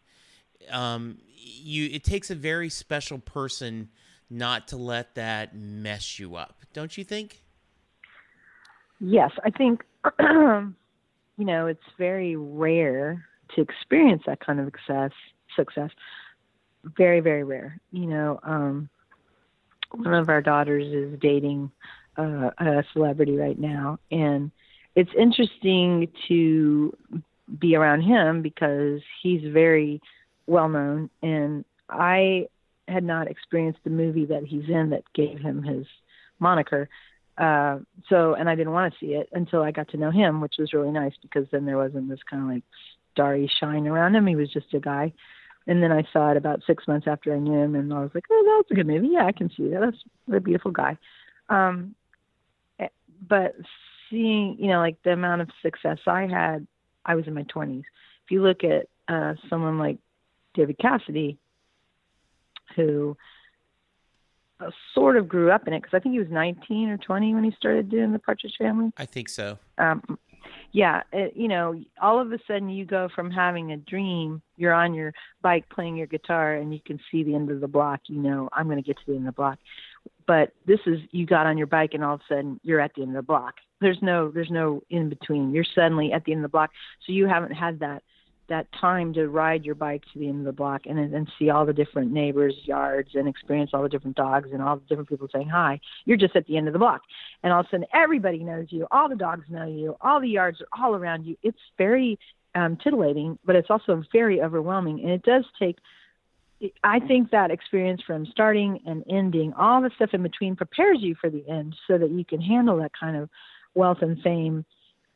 um, you it takes a very special person not to let that mess you up, don't you think? Yes, I think (clears throat) you know it's very rare to experience that kind of success. Success, very very rare. You know, um, one of our daughters is dating uh, a celebrity right now, and it's interesting to be around him because he's very well known, and I had not experienced the movie that he's in that gave him his moniker. Uh, so, and I didn't want to see it until I got to know him, which was really nice because then there wasn't this kind of like starry shine around him. He was just a guy. And then I saw it about six months after I knew him, and I was like, "Oh, that's a good movie. Yeah, I can see that. That's a beautiful guy." Um, but seeing, you know, like the amount of success I had, I was in my 20s. If you look at uh, someone like David Cassidy, who uh, sort of grew up in it, because I think he was 19 or 20 when he started doing the Partridge Family. I think so. Um, yeah, it, you know, all of a sudden you go from having a dream, you're on your bike playing your guitar, and you can see the end of the block. You know, I'm going to get to the end of the block. But this is you got on your bike and all of a sudden you're at the end of the block. There's no there's no in between. You're suddenly at the end of the block. So you haven't had that that time to ride your bike to the end of the block and then see all the different neighbors yards and experience all the different dogs and all the different people saying hi. You're just at the end of the block. And all of a sudden everybody knows you. All the dogs know you. All the yards are all around you. It's very um titillating but it's also very overwhelming. And it does take I think that experience from starting and ending, all the stuff in between, prepares you for the end, so that you can handle that kind of wealth and fame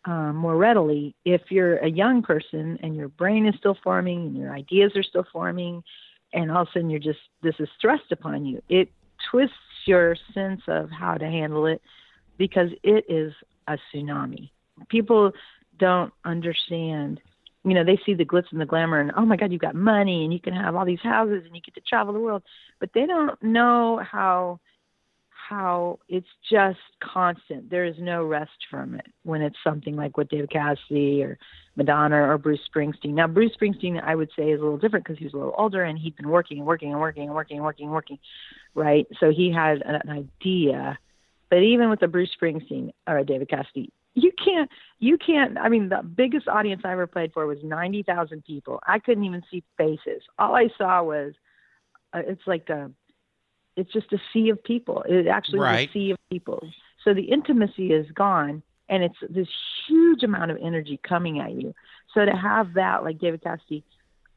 um, more readily. If you're a young person and your brain is still forming and your ideas are still forming, and all of a sudden you're just this is thrust upon you, it twists your sense of how to handle it because it is a tsunami. People don't understand you know they see the glitz and the glamour and oh my god you've got money and you can have all these houses and you get to travel the world but they don't know how how it's just constant. There is no rest from it when it's something like what david cassidy or madonna or bruce springsteen. Now bruce springsteen i would say is a little different because he was a little older and he'd been working and working and working and working and working and working right? So he had an idea. But even with a bruce springsteen or a david cassidy you can't you can't i mean the biggest audience i ever played for was 90,000 people. I couldn't even see faces. All i saw was uh, it's like a it's just a sea of people. It actually right. was a sea of people. So the intimacy is gone and it's this huge amount of energy coming at you. So to have that like david cassidy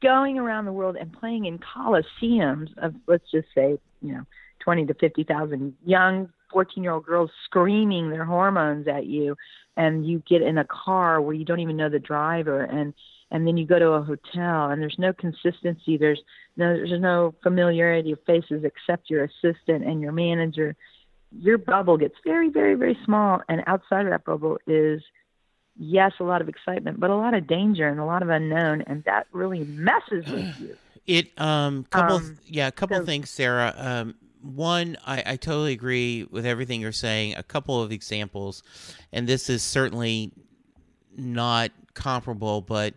going around the world and playing in coliseums of let's just say you know 20 to 50,000 young 14 year old girls screaming their hormones at you and you get in a car where you don't even know the driver and and then you go to a hotel and there's no consistency. There's no there's no familiarity of faces except your assistant and your manager. Your bubble gets very very very small and outside of that bubble is yes a lot of excitement but a lot of danger and a lot of unknown and that really messes with (sighs) you. It um couple um, yeah a couple so, things sara. Um one, I, I totally agree with everything you're saying. A couple of examples, and this is certainly not comparable, but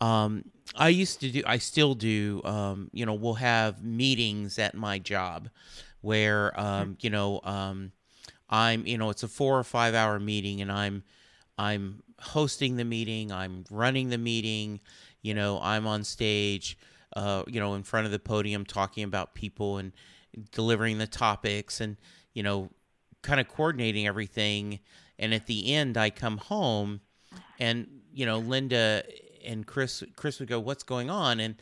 um, I used to do, I still do, um, you know, we'll have meetings at my job where, um, you know, um, I'm, you know, it's a four or five hour meeting and I'm, I'm hosting the meeting, I'm running the meeting, you know, I'm on stage, uh, you know, in front of the podium talking about people and, delivering the topics and you know kind of coordinating everything. And at the end i come home and you know linda and chris chris would go what's going on and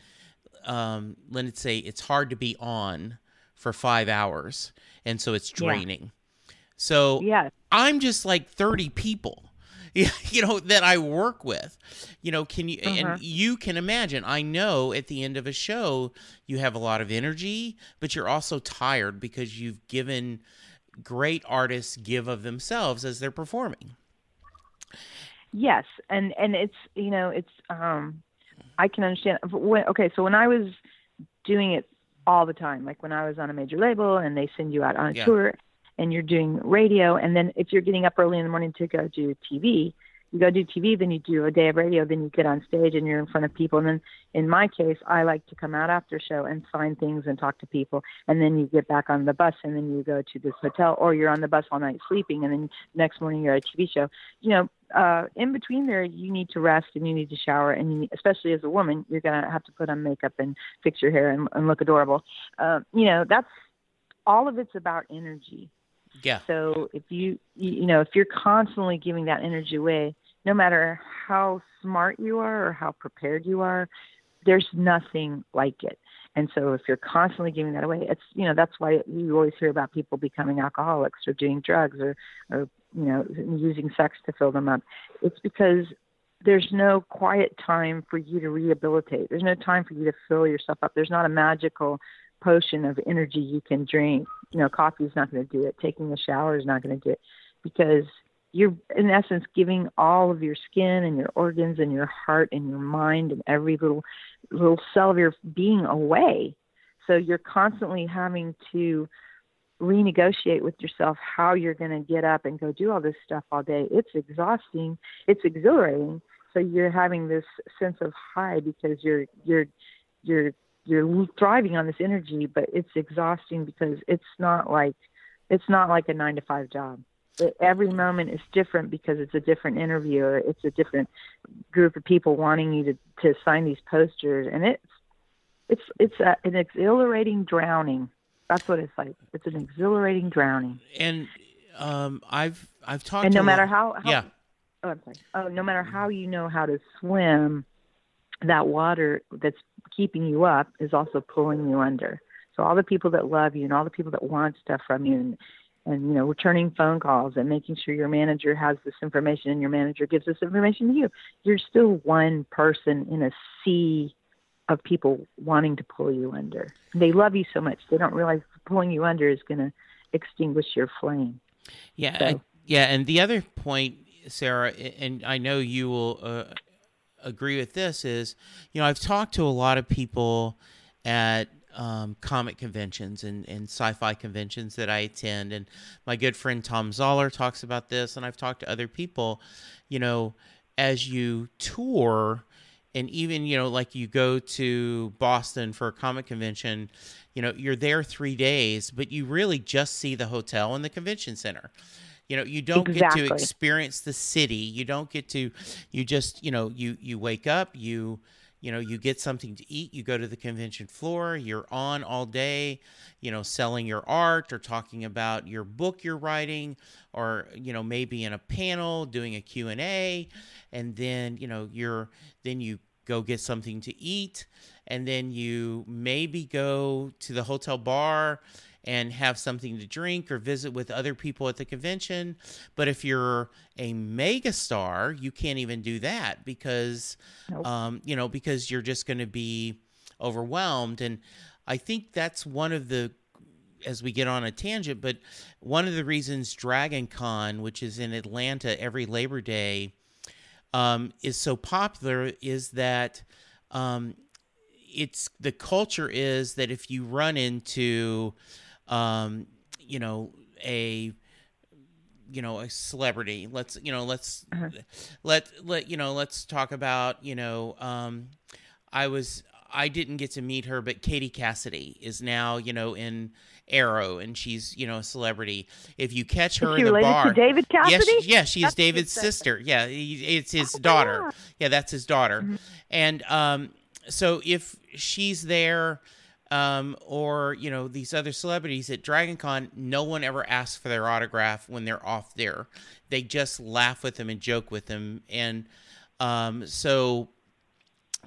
um, linda say it's hard to be on for five hours and so it's draining So Yes. I'm just like 30 people, (laughs) you know, that I work with. You know, can you, Uh-huh. and you can imagine, I know at the end of a show, you have a lot of energy, but you're also tired because you've given great artists give of themselves as they're performing. Yes, and and it's you know it's um I can understand. When, okay, so when I was doing it all the time, like when I was on a major label and they send you out on a Yeah. tour, and you're doing radio, and then if you're getting up early in the morning to go do TV, you go do TV, then you do a day of radio, then you get on stage and you're in front of people, and then in my case, I like to come out after show and sign things and talk to people, and then you get back on the bus and then you go to this hotel, or you're on the bus all night sleeping, and then next morning you're at a TV show. You know, uh, in between there, you need to rest and you need to shower, and you need, especially as a woman, you're gonna have to put on makeup and fix your hair and, and look adorable. Uh, you know, that's all of it's about energy. Yeah. So if you you know if you're constantly giving that energy away, no matter how smart you are or how prepared you are, there's nothing like it. And so if you're constantly giving that away, it's you know that's why you always hear about people becoming alcoholics or doing drugs or or you know using sex to fill them up. It's because there's no quiet time for you to rehabilitate. There's no time for you to fill yourself up. There's not a magical potion of energy you can drink. You know, coffee is not going to do it. Taking a shower is not going to do it because you're in essence giving all of your skin and your organs and your heart and your mind and every little little cell of your being away. So you're constantly having to renegotiate with yourself how you're going to get up and go do all this stuff all day. It's exhausting. It's exhilarating. So you're having this sense of high because you're you're you're you're thriving on this energy, but it's exhausting because it's not like it's not like a nine to five job. But every moment is different because it's a different interview or it's a different group of people wanting you to to sign these posters, and it's it's it's a, an exhilarating drowning. That's what it's like. It's an exhilarating drowning. And um, I've I've talked And no matter how, how yeah oh, I'm sorry. Oh, no matter how you know how to swim, that water that's keeping you up is also pulling you under. So all the people that love you and all the people that want stuff from you and and you know returning phone calls and making sure your manager has this information and your manager gives this information to you. You're still one person in a sea of people wanting to pull you under. They love you so much they don't realize pulling you under is going to extinguish your flame. Yeah, So- I- yeah, and the other point, Sara, and I know you will uh, agree with this is, you know, I've talked to a lot of people at um, comic conventions and, and sci-fi conventions that I attend, and my good friend Tom Zoller talks about this, and I've talked to other people, you know, as you tour and even you know like you go to boston for a comic convention you know you're there three days but you really just see the hotel and the convention center you know you don't get to experience the city. You don't get to you just you know you you wake up you you know you get something to eat you go to the convention floor you're on all day you know selling your art or talking about your book you're writing or you know maybe in a panel doing a q&a and then you know you're then you go get something to eat. And then you maybe go to the hotel bar and have something to drink or visit with other people at the convention but if you're a megastar you can't even do that because Nope. um, you know because you're just going to be overwhelmed and i think that's one of the as we get on a tangent, but one of the reasons Dragon Con, which is in Atlanta every Labor Day, um, is so popular is that um, it's the culture is that if you run into, um, you know, a you know a celebrity. Let's you know let's let let you know let's talk about you know um i was i didn't get to meet her but katie cassidy is now you know in arrow and she's you know a celebrity. If you catch her Is she in the bar David Cassidy? yes yeah she's That's david's his sister. Yeah he- it's his Oh, daughter. yeah. yeah that's his daughter. And um so if she's there um, or you know these other celebrities at Dragon Con, no one ever asks for their autograph when they're off there. They just laugh with them and joke with them, and um, so.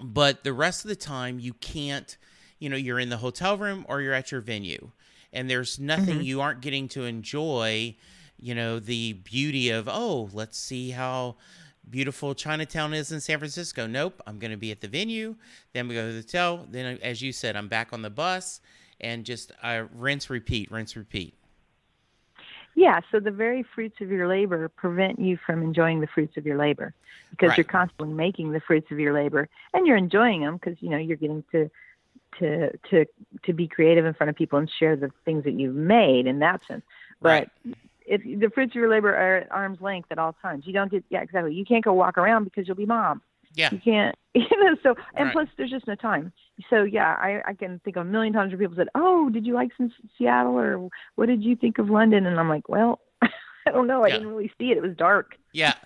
But the rest of the time, you can't. You know, you're in the hotel room or you're at your venue, and there's nothing you aren't getting to enjoy you know, the beauty of, oh, let's see how beautiful Chinatown is in San Francisco. Nope, I'm going to be at the venue. Then we go to the hotel. Then, as you said, I'm back on the bus and just uh, rinse, repeat, rinse, repeat. Yeah, so the very fruits of your labor prevent you from enjoying the fruits of your labor because Right. you're constantly making the fruits of your labor and you're enjoying them because you know you're getting to to to to be creative in front of people and share the things that you've made in that sense. But if the fruits of your labor are at arm's length at all times, you don't get yeah exactly. You can't go walk around because you'll be mobbed. Yeah. You can't, (laughs) you know. So, and Right. plus, there's just no time. So, yeah, I, I can think of a million times where people said, "Oh, did you like some Seattle, or what did you think of London?" And I'm like, "Well, (laughs) I don't know. I Yeah. didn't really see it. It was dark." Yeah. (laughs)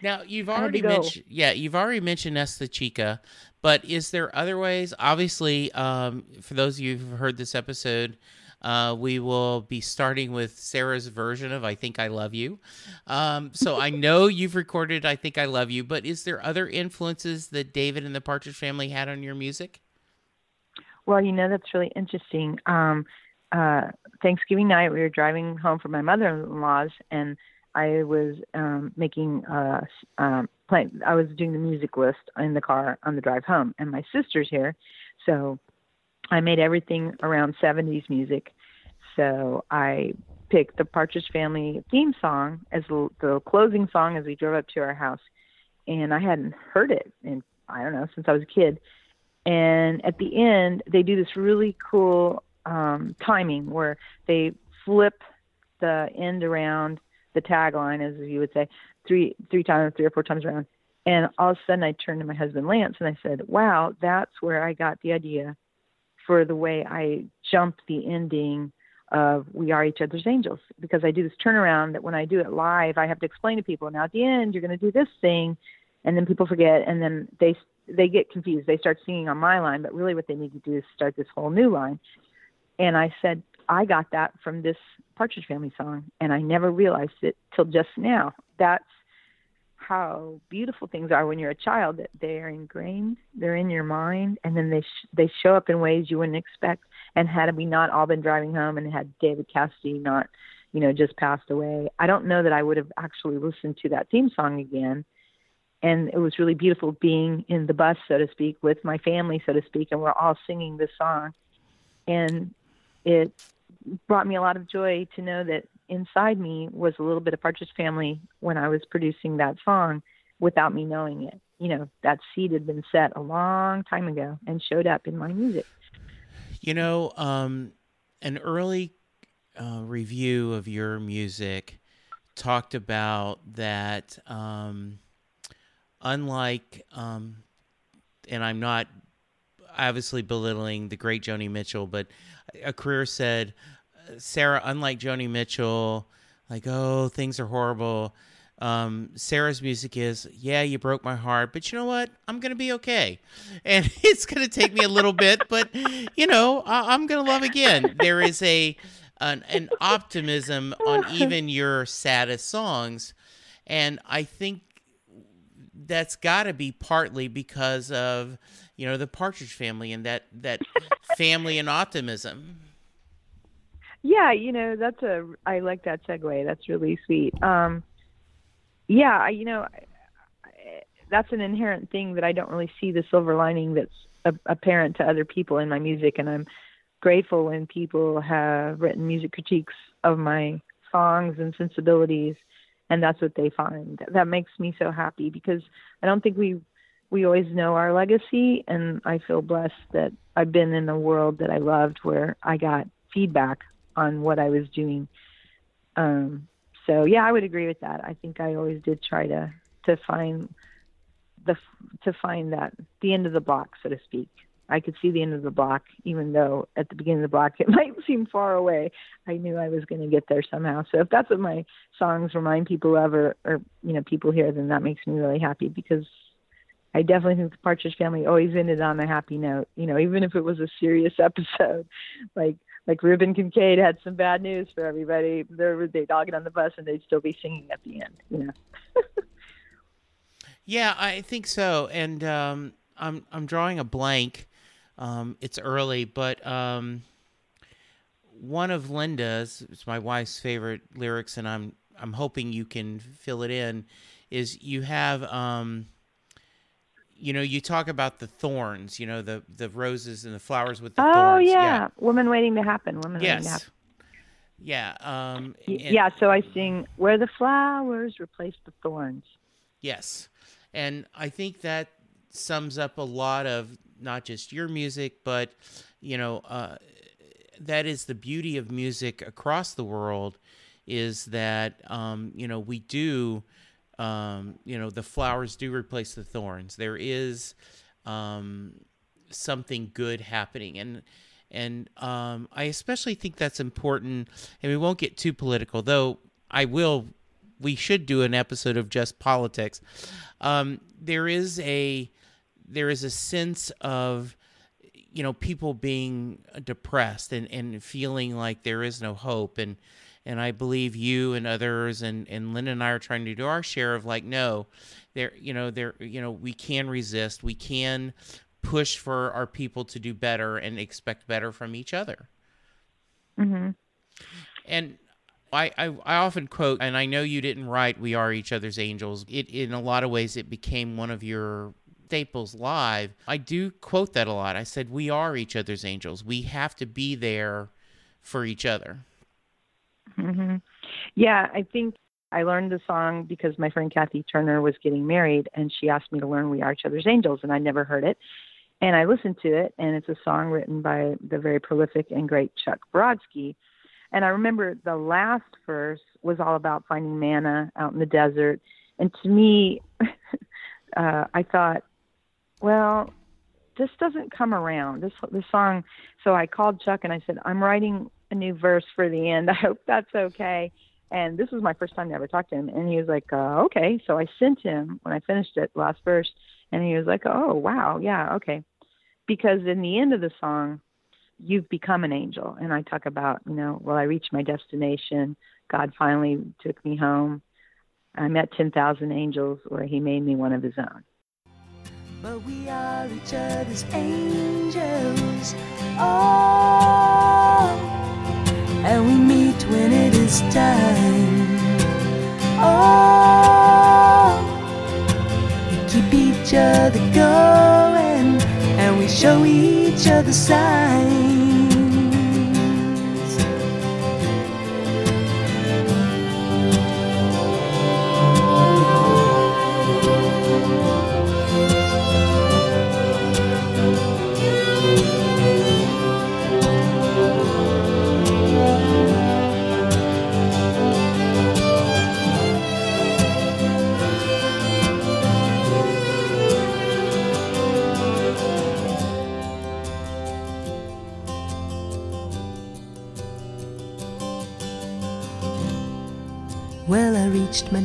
Now you've already mentioned, yeah, you've already mentioned Esta Chica, but is there other ways? Obviously, um, for those of you who've heard this episode, uh, we will be starting with Sara's version of "I Think I Love You." Um, so I know (laughs) you've recorded "I Think I Love You," but is there other influences that David and the Partridge Family had on your music? Well, you know that's really interesting. Um, uh, Thanksgiving night, we were driving home from my mother-in-law's, and I was um, making uh, um, playing. I was doing the music list in the car on the drive home, and my sister's here, so I made everything around '70s music. So I picked the Partridge Family theme song as the, closing song as we drove up to our house, and I hadn't heard it in I don't know since I was a kid and at the end they do this really cool um, timing where they flip the end around the tagline, as you would say, three three times, three or four times around. And all of a sudden, I turned to my husband Lance and I said, "Wow, that's where I got the idea for the way I jump the ending of We Are Each Other's Angels because I do this turnaround that when I do it live, I have to explain to people. Now at the end, you're going to do this thing, and then people forget, and then they they get confused. They start singing on my line, but really what they need to do is start this whole new line. And I said, I got that from this Partridge Family song, and I never realized it till just now. That's how beautiful things are when you're a child. That they are ingrained, they're in your mind, and then they sh- they show up in ways you wouldn't expect. And had we not all been driving home, and had David Cassidy not, you know, just passed away, I don't know that I would have actually listened to that theme song again and it was really beautiful being in the bus, so to speak, with my family, so to speak, and we're all singing this song. And it brought me a lot of joy to know that inside me was a little bit of Partridge Family when I was producing that song without me knowing it. You know, that seed had been set a long time ago and showed up in my music. You know, um, an early uh, review of your music talked about that. Um, unlike, um, and I'm not obviously belittling the great Joni Mitchell, but a career said, Sara, unlike Joni Mitchell, like, oh, things are horrible. Um, Sara's music is, yeah, you broke my heart, but you know what? I'm gonna be okay, (laughs) and it's gonna take me a little bit, but you know, I- I'm gonna love again. There is a an, an optimism on even your saddest songs, and I think that's got to be partly because of you know the Partridge Family and that that family and optimism. Yeah, you know, that's a I like that segue. That's really sweet. Um yeah, I, you know, I, that's an inherent thing that I don't really see the silver lining that's apparent to other people in my music and I'm grateful when people have written music critiques of my songs and sensibilities and that's what they find. That makes me so happy because I don't think we we always know our legacy and I feel blessed that I've been in a world that I loved where I got feedback on what I was doing. Um, so yeah, I would agree with that. I think I always did try to to find the to find that the end of the block, so to speak. I could see the end of the block, even though at the beginning of the block (laughs) it might seem far away. I knew I was going to get there somehow. So if that's what my songs remind people of, or, or you know people hear, then that makes me really happy because I definitely think the Partridge Family always ended on a happy note. You know, even if it was a serious (laughs) episode, like like Reuben Kincaid had some bad news for everybody. There, they'd all get on the bus and they'd still be singing at the end. You know. (laughs) Yeah, I think so. And um, I'm I'm drawing a blank. Um, it's early, but um, one of Linda's, it's my wife's favorite lyrics, and I'm I'm hoping you can fill it in. Is you have um, you know, you talk about the thorns, you know, the the roses and the flowers with the oh, thorns. yeah. yeah. Woman waiting to happen. Woman waiting to happen. Yeah. Um, and- yeah, so I sing Where the Flowers Replace the Thorns. Yes. And I think that sums up a lot of not just your music, but, you know, uh, that is the beauty of music across the world is that, um, you know, we do, um, you know, the flowers do replace the thorns. There is um, something good happening. And, and um, I especially think that's important. And we won't get too political, though I will we should do an episode of just politics. Um, there is a there is a sense of you know people being depressed and, and feeling like there is no hope and and I believe you and others and and Linda and I are trying to do our share of like no there you know there you know we can resist we can push for our people to do better and expect better from each other hmm and I, I, I often quote, and I know you didn't write "We Are Each Other's Angels." It in a lot of ways it became one of your staples live. I do quote that a lot. I said, "We are each other's angels. We have to be there for each other." Hmm Yeah, I think I learned the song because my friend Kathy Turner was getting married, and she asked me to learn "We Are Each Other's Angels," and I never heard it. And I listened to it, and it's a song written by the very prolific and great Chuck Brodsky. And I remember the last verse was all about finding manna out in the desert. And to me, (laughs) uh, I thought, well, this doesn't come around. This this song. So I called Chuck and I said, I'm writing a new verse for the end. (laughs) I hope that's okay. And this was my first time to ever talk to him. And he was like, uh, okay. So I sent him when I finished it, last verse, and he was like, oh wow, yeah, okay. Because in the end of the song, you've become an angel. And I talk about, you know, well, I reached my destination. God finally took me home. I met 10,000 angels where he made me one of his own. But we are each other's angels. Oh, and we meet when it is time. Oh, we keep each other going, and we show each other signs.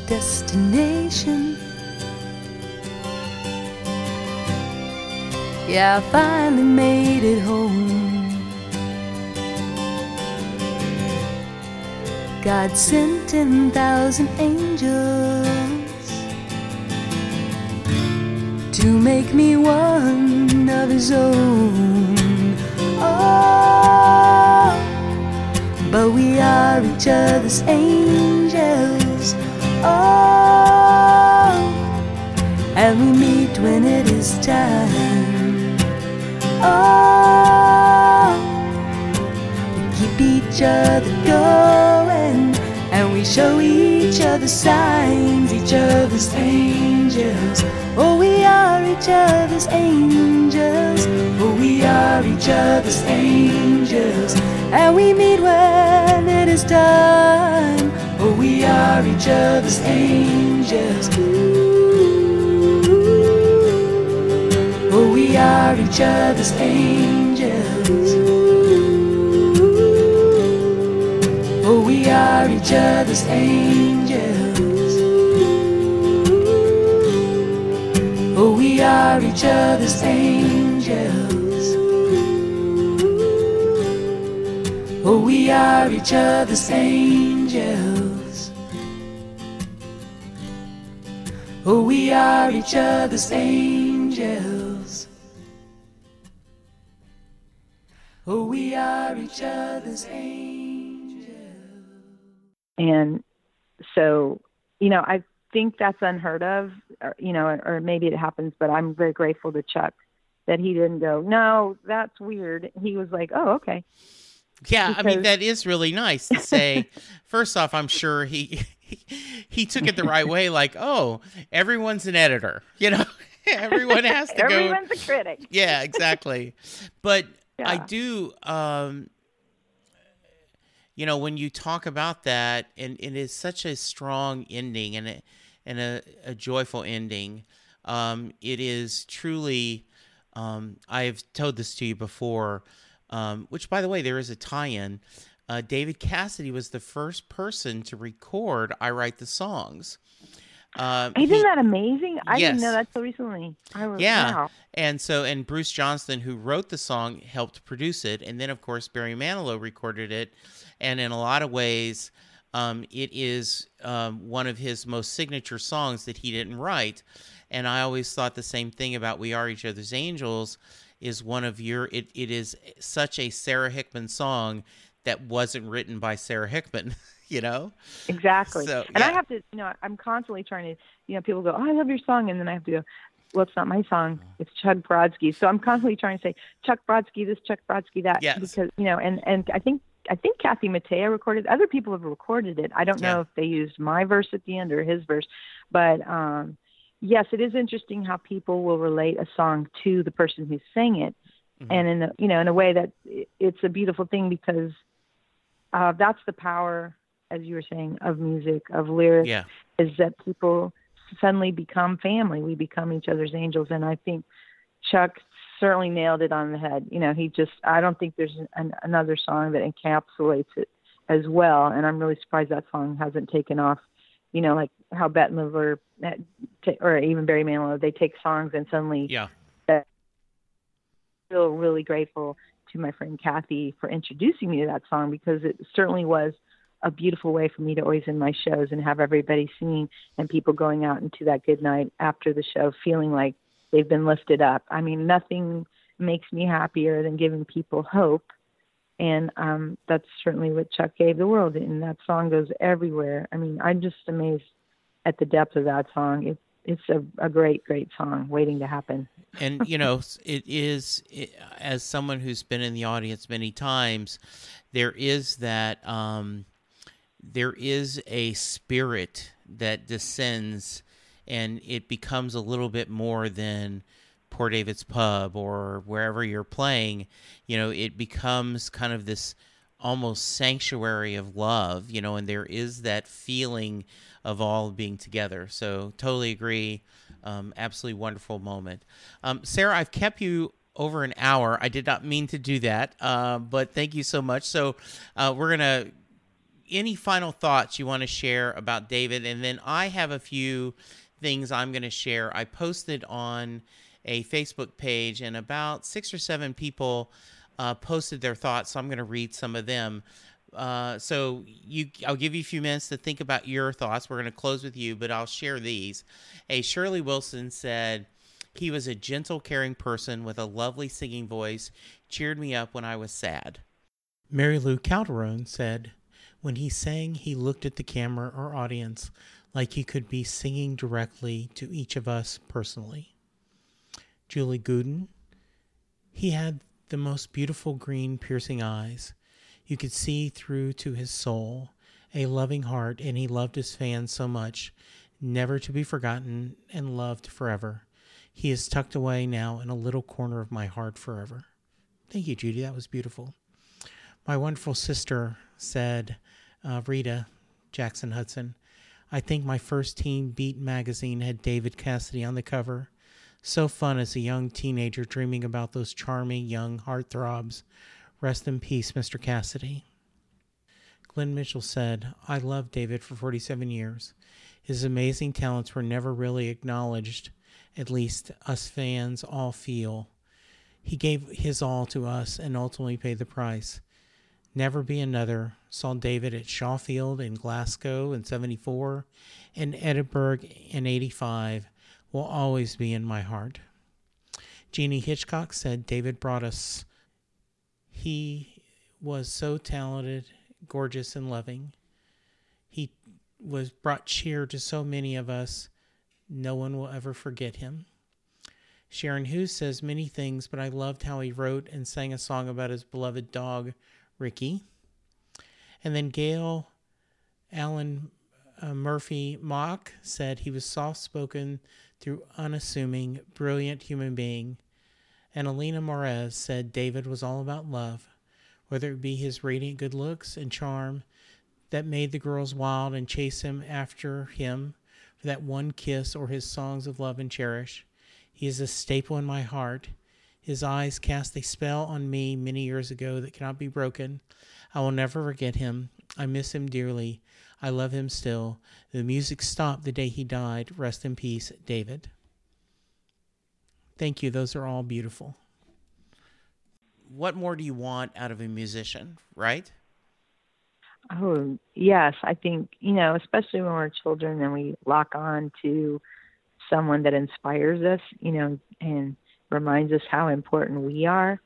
Destination. Yeah, I finally made it home. God sent 10,000 angels to make me one of His own. Oh, but we are each other's angels. And we meet when it is time. Oh, we keep each other going, and we show each other signs, each other's angels. Oh, we are each other's angels. Oh, we are each other's angels. And we meet when it is time. Oh, we are each other's angels. Oh, we are each other's angels. Oh, we are each other's angels. Oh, we are each other's angels. Oh, we are each other's angels. Oh, we are each other's angels. Each other's angels. And so, you know, I think that's unheard of, or, you know, or maybe it happens, but I'm very grateful to Chuck that he didn't go, no, that's weird. He was like, oh, okay. Yeah, I mean that is really nice to say. (laughs) First off, I'm sure he, he he took it the right way. Like, oh, everyone's an editor, you know. (laughs) Everyone has to go. Everyone's a critic. Yeah, exactly. But (laughs) yeah. I do, um, you know, when you talk about that, and, and it is such a strong ending and a, and a, a joyful ending. Um, it is truly. Um, I've told this to you before um, which, by the way, there is a tie in. Uh, David Cassidy was the first person to record I Write the Songs. Uh, Isn't he, that amazing? I yes. didn't know that so recently. Was, yeah. Wow. And so, and Bruce Johnston, who wrote the song, helped produce it. And then, of course, Barry Manilow recorded it. And in a lot of ways, um, it is um, one of his most signature songs that he didn't write. And I always thought the same thing about We Are Each Other's Angels is one of your it, it is such a Sara Hickman song that wasn't written by Sara Hickman, (laughs) you know? Exactly. So, and I have to, you know, I'm constantly trying to, you know, people go, "Oh, I love your song," and then I have to go, "Well, it's not my song. It's Chuck Brodsky." So I'm constantly trying to say Chuck Brodsky this, Chuck Brodsky that, yes. because you know, and and I think I think Kathy Mattea recorded. Other people have recorded it. I don't know if they used my verse at the end or his verse, but um, yes, it is interesting how people will relate a song to the person who sang it, mm-hmm. and in a, you know in a way that it's a beautiful thing because uh, that's the power, as you were saying, of music, of lyrics, yeah. is that people suddenly become family. We become each other's angels, and I think Chuck certainly nailed it on the head. You know, he just I don't think there's an, another song that encapsulates it as well, and I'm really surprised that song hasn't taken off you know, like how Bette Midler eh, or even Barry Manilow, they take songs and suddenly yeah. Feel really grateful to my friend Kathy for introducing me to that song because it certainly was a beautiful way for me to always end my shows and have everybody singing and people going out into that good night after the show feeling like they've been lifted up. I mean, nothing makes me happier than giving people hope and um, that's certainly what Chuck gave the world. And that song goes everywhere. I mean, I'm just amazed at the depth of that song. It, it's a, a great, great song waiting to happen. and you know, it is it, as someone who's been in the audience many times, there is that um, there is a spirit that descends, and it becomes a little bit more than Poor David's Pub or wherever you're playing, you know, it becomes kind of this almost sanctuary of love, you know, and there is that feeling of all being together. So totally agree. Um, absolutely wonderful moment. Um, Sara, I've kept you over an hour. I did not mean to do that, uh, but thank you so much. So uh, we're gonna. Any final thoughts you want to share about David, and then I have a few things I'm going to share. I posted on a Facebook page, and about six or seven people uh, posted their thoughts. So I'm going to read some of them. Uh, so you, I'll give you a few minutes to think about your thoughts. We're going to close with you, but I'll share these. A Shirley Wilson said, "He was a gentle, caring person with a lovely singing voice. Cheered me up when I was sad." Mary Lou Calderon said, "When he sang, he looked at the camera or audience like he could be singing directly to each of us personally." Julie Gooden. He had the most beautiful green, piercing eyes. You could see through to his soul, a loving heart, and he loved his fans so much, never to be forgotten and loved forever. He is tucked away now in a little corner of my heart forever. Thank you, Judy. That was beautiful. My wonderful sister said, uh, Rita Jackson Hudson, I think my first Teen Beat magazine had David Cassidy on the cover. So fun as a young teenager dreaming about those charming young heartthrobs. Rest in peace, Mr. Cassidy. Glenn Mitchell said, I loved David for 47 years. His amazing talents were never really acknowledged, at least us fans all feel. He gave his all to us and ultimately paid the price. Never Be Another saw David at Shawfield in Glasgow in 74 and Edinburgh in 85 will always be in my heart. Jeannie Hitchcock said David brought us He was so talented, gorgeous, and loving. He was brought cheer to so many of us. No one will ever forget him. Sharon Hughes says many things, but I loved how he wrote and sang a song about his beloved dog, Ricky. And then Gail Allen uh, Murphy Mock said he was soft spoken through unassuming, brilliant human being. And Alina Morez said David was all about love, whether it be his radiant good looks and charm that made the girls wild and chase him after him for that one kiss or his songs of love and cherish. He is a staple in my heart. His eyes cast a spell on me many years ago that cannot be broken. I will never forget him. I miss him dearly. I love him still. The music stopped the day he died. Rest in peace, David. Thank you. Those are all beautiful. What more do you want out of a musician, right? Oh, yes. I think, you know, especially when we're children and we lock on to someone that inspires us, you know, and reminds us how important we are,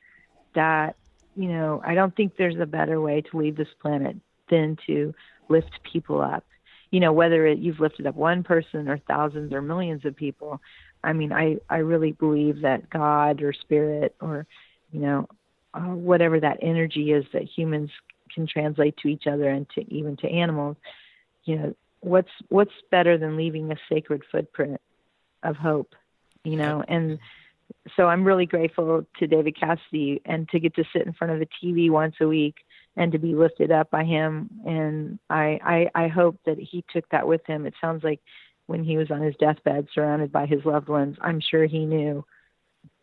that, you know, I don't think there's a better way to leave this planet than to lift people up. You know, whether it, you've lifted up one person or thousands or millions of people, I mean, I, I really believe that God or spirit or, you know, uh, whatever that energy is that humans can translate to each other and to even to animals, you know, what's what's better than leaving a sacred footprint of hope, you know, and so I'm really grateful to David Cassidy and to get to sit in front of the TV once a week and to be lifted up by him. And I, I, I hope that he took that with him. It sounds like when he was on his deathbed, surrounded by his loved ones, I'm sure he knew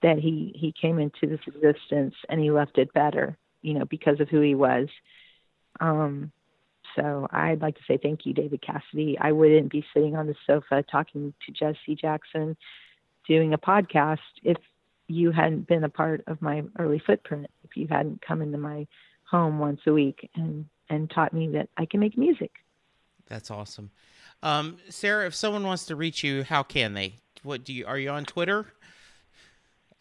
that he he came into this existence and he left it better, you know, because of who he was. Um, so I'd like to say thank you, David Cassidy. I wouldn't be sitting on the sofa talking to Jesse Jackson doing a podcast if you hadn't been a part of my early footprint, if you hadn't come into my home once a week and, and taught me that I can make music. That's awesome. Um, Sara, if someone wants to reach you, how can they? What do you are you on Twitter?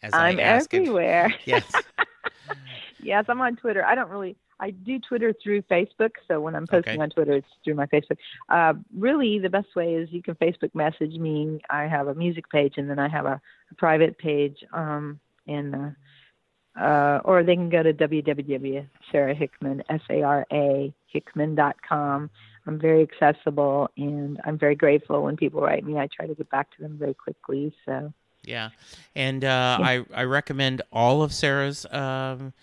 As I'm everywhere. It. Yes. (laughs) yes, I'm on Twitter. I don't really I do Twitter through Facebook, so when I'm posting okay. on Twitter, it's through my Facebook. Uh, really, the best way is you can Facebook message me. I have a music page, and then I have a, a private page, um, and uh, uh, or they can go to www.sarahickman, S-A-R-A Hickman.com. I'm very accessible, and I'm very grateful when people write me. I try to get back to them very quickly. So. Yeah, and uh, yeah. I I recommend all of Sara's. Um,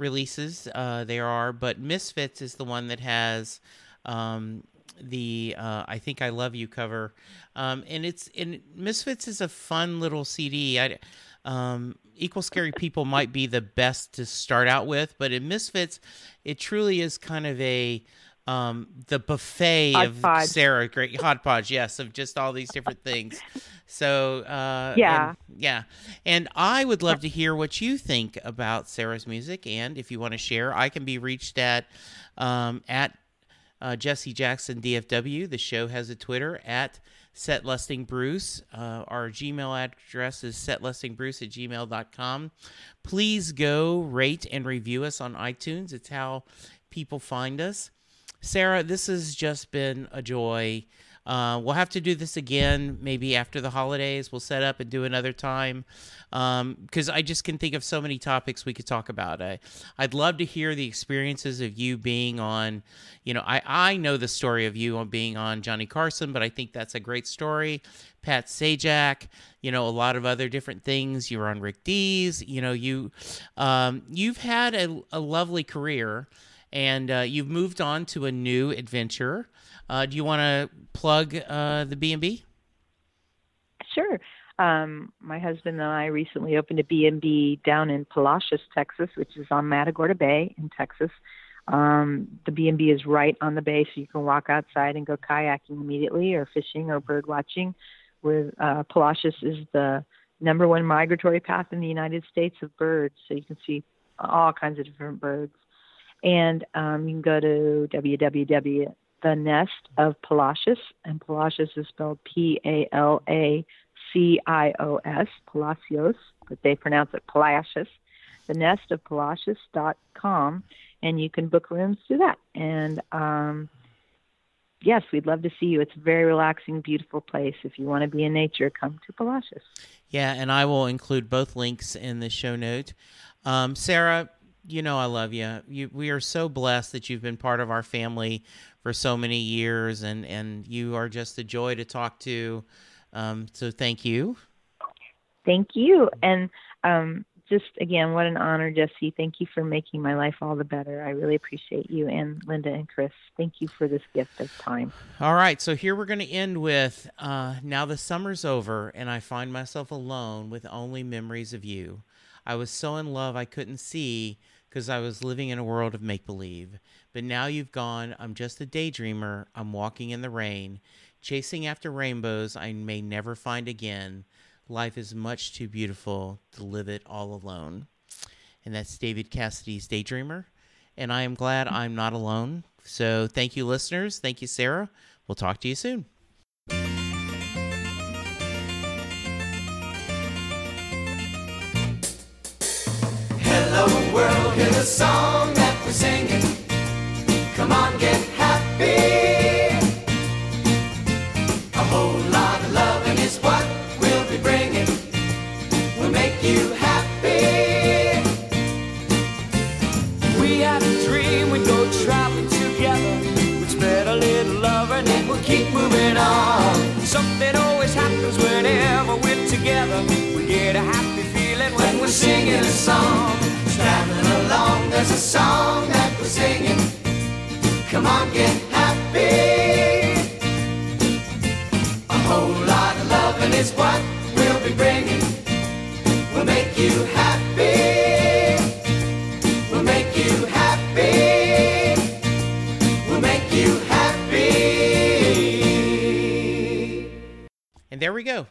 releases. Uh, there are, but Misfits is the one that has um, the uh, "I Think I Love You" cover, um, and it's and Misfits is a fun little CD. I, um, Equal Scary People might be the best to start out with, but in Misfits, it truly is kind of a um, the buffet hot of podge. Sara, great hodgepodge, yes, of just all these different things. So uh, yeah, and, yeah, and I would love to hear what you think about Sara's music, and if you want to share, I can be reached at um, at uh, Jesse Jackson DFW. The show has a Twitter at Setlusting Bruce. Uh, our Gmail address is setlustingbruce at gmail.com. Please go rate and review us on iTunes. It's how people find us. Sara, this has just been a joy. Uh, we'll have to do this again maybe after the holidays. We'll set up and do another time because um, I just can think of so many topics we could talk about. I, I'd love to hear the experiences of you being on, you know, I, I know the story of you on being on Johnny Carson, but I think that's a great story. Pat Sajak, you know, a lot of other different things. You were on Rick Dees, you know, you, um, you've had a, a lovely career and uh, you've moved on to a new adventure. Uh, do you want to plug uh, the B and B? Sure. Um, my husband and I recently opened a B and B down in Palacios, Texas, which is on Matagorda Bay in Texas. Um, the B and B is right on the bay, so you can walk outside and go kayaking immediately, or fishing, or bird watching. With uh, Palacios is the number one migratory path in the United States of birds, so you can see all kinds of different birds. And um, you can go to www. The Nest of Palacios, and Palacios is spelled P A L A C I O S, Palacios, but they pronounce it Palacios. the nest of and you can book rooms through that. And um, yes, we'd love to see you. It's a very relaxing, beautiful place. If you want to be in nature, come to Palacios. Yeah, and I will include both links in the show note. Um, Sara, you know I love you. you. We are so blessed that you've been part of our family for so many years, and and you are just a joy to talk to. Um, so thank you. Thank you, and um, just again, what an honor, Jesse. Thank you for making my life all the better. I really appreciate you and Linda and Chris. Thank you for this gift of time. All right, so here we're going to end with uh, now the summer's over and I find myself alone with only memories of you. I was so in love I couldn't see because I was living in a world of make believe. But now you've gone. I'm just a daydreamer. I'm walking in the rain, chasing after rainbows I may never find again. Life is much too beautiful to live it all alone. And that's David Cassidy's Daydreamer. And I am glad I'm not alone. So thank you, listeners. Thank you, Sara. We'll talk to you soon. The song that we're singing. Come on, get happy. A whole lot of loving is what we'll be bringing. We'll make you happy. We had a dream we'd go traveling together. We'd spread a little love and then we'll keep moving on. Something always happens whenever we're together. We get a happy feeling when we're singing a song. There's a song that we're singing. Come on, get happy. A whole lot of loving is what we'll be bringing. We'll make you happy. We'll make you happy. We'll make you happy. And there we go.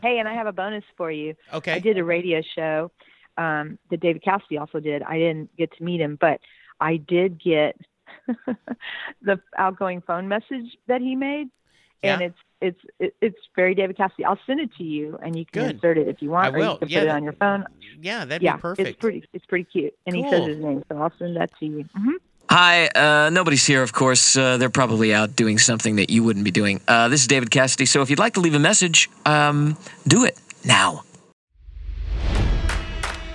Hey, and I have a bonus for you. Okay. I did a radio show um, that David Cassidy also did. I didn't get to meet him, but I did get (laughs) the outgoing phone message that he made, and it's it's it's very David Cassidy. I'll send it to you, and you can Good. insert it if you want, I or will. you can Yeah, put it on your phone. Yeah, that'd yeah, be perfect. it's pretty it's pretty cute, and he says his name, so I'll send that to you. hmm Hi, uh, nobody's here, of course. Uh, they're probably out doing something that you wouldn't be doing. Uh, this is David Cassidy, so if you'd like to leave a message, um, do it now.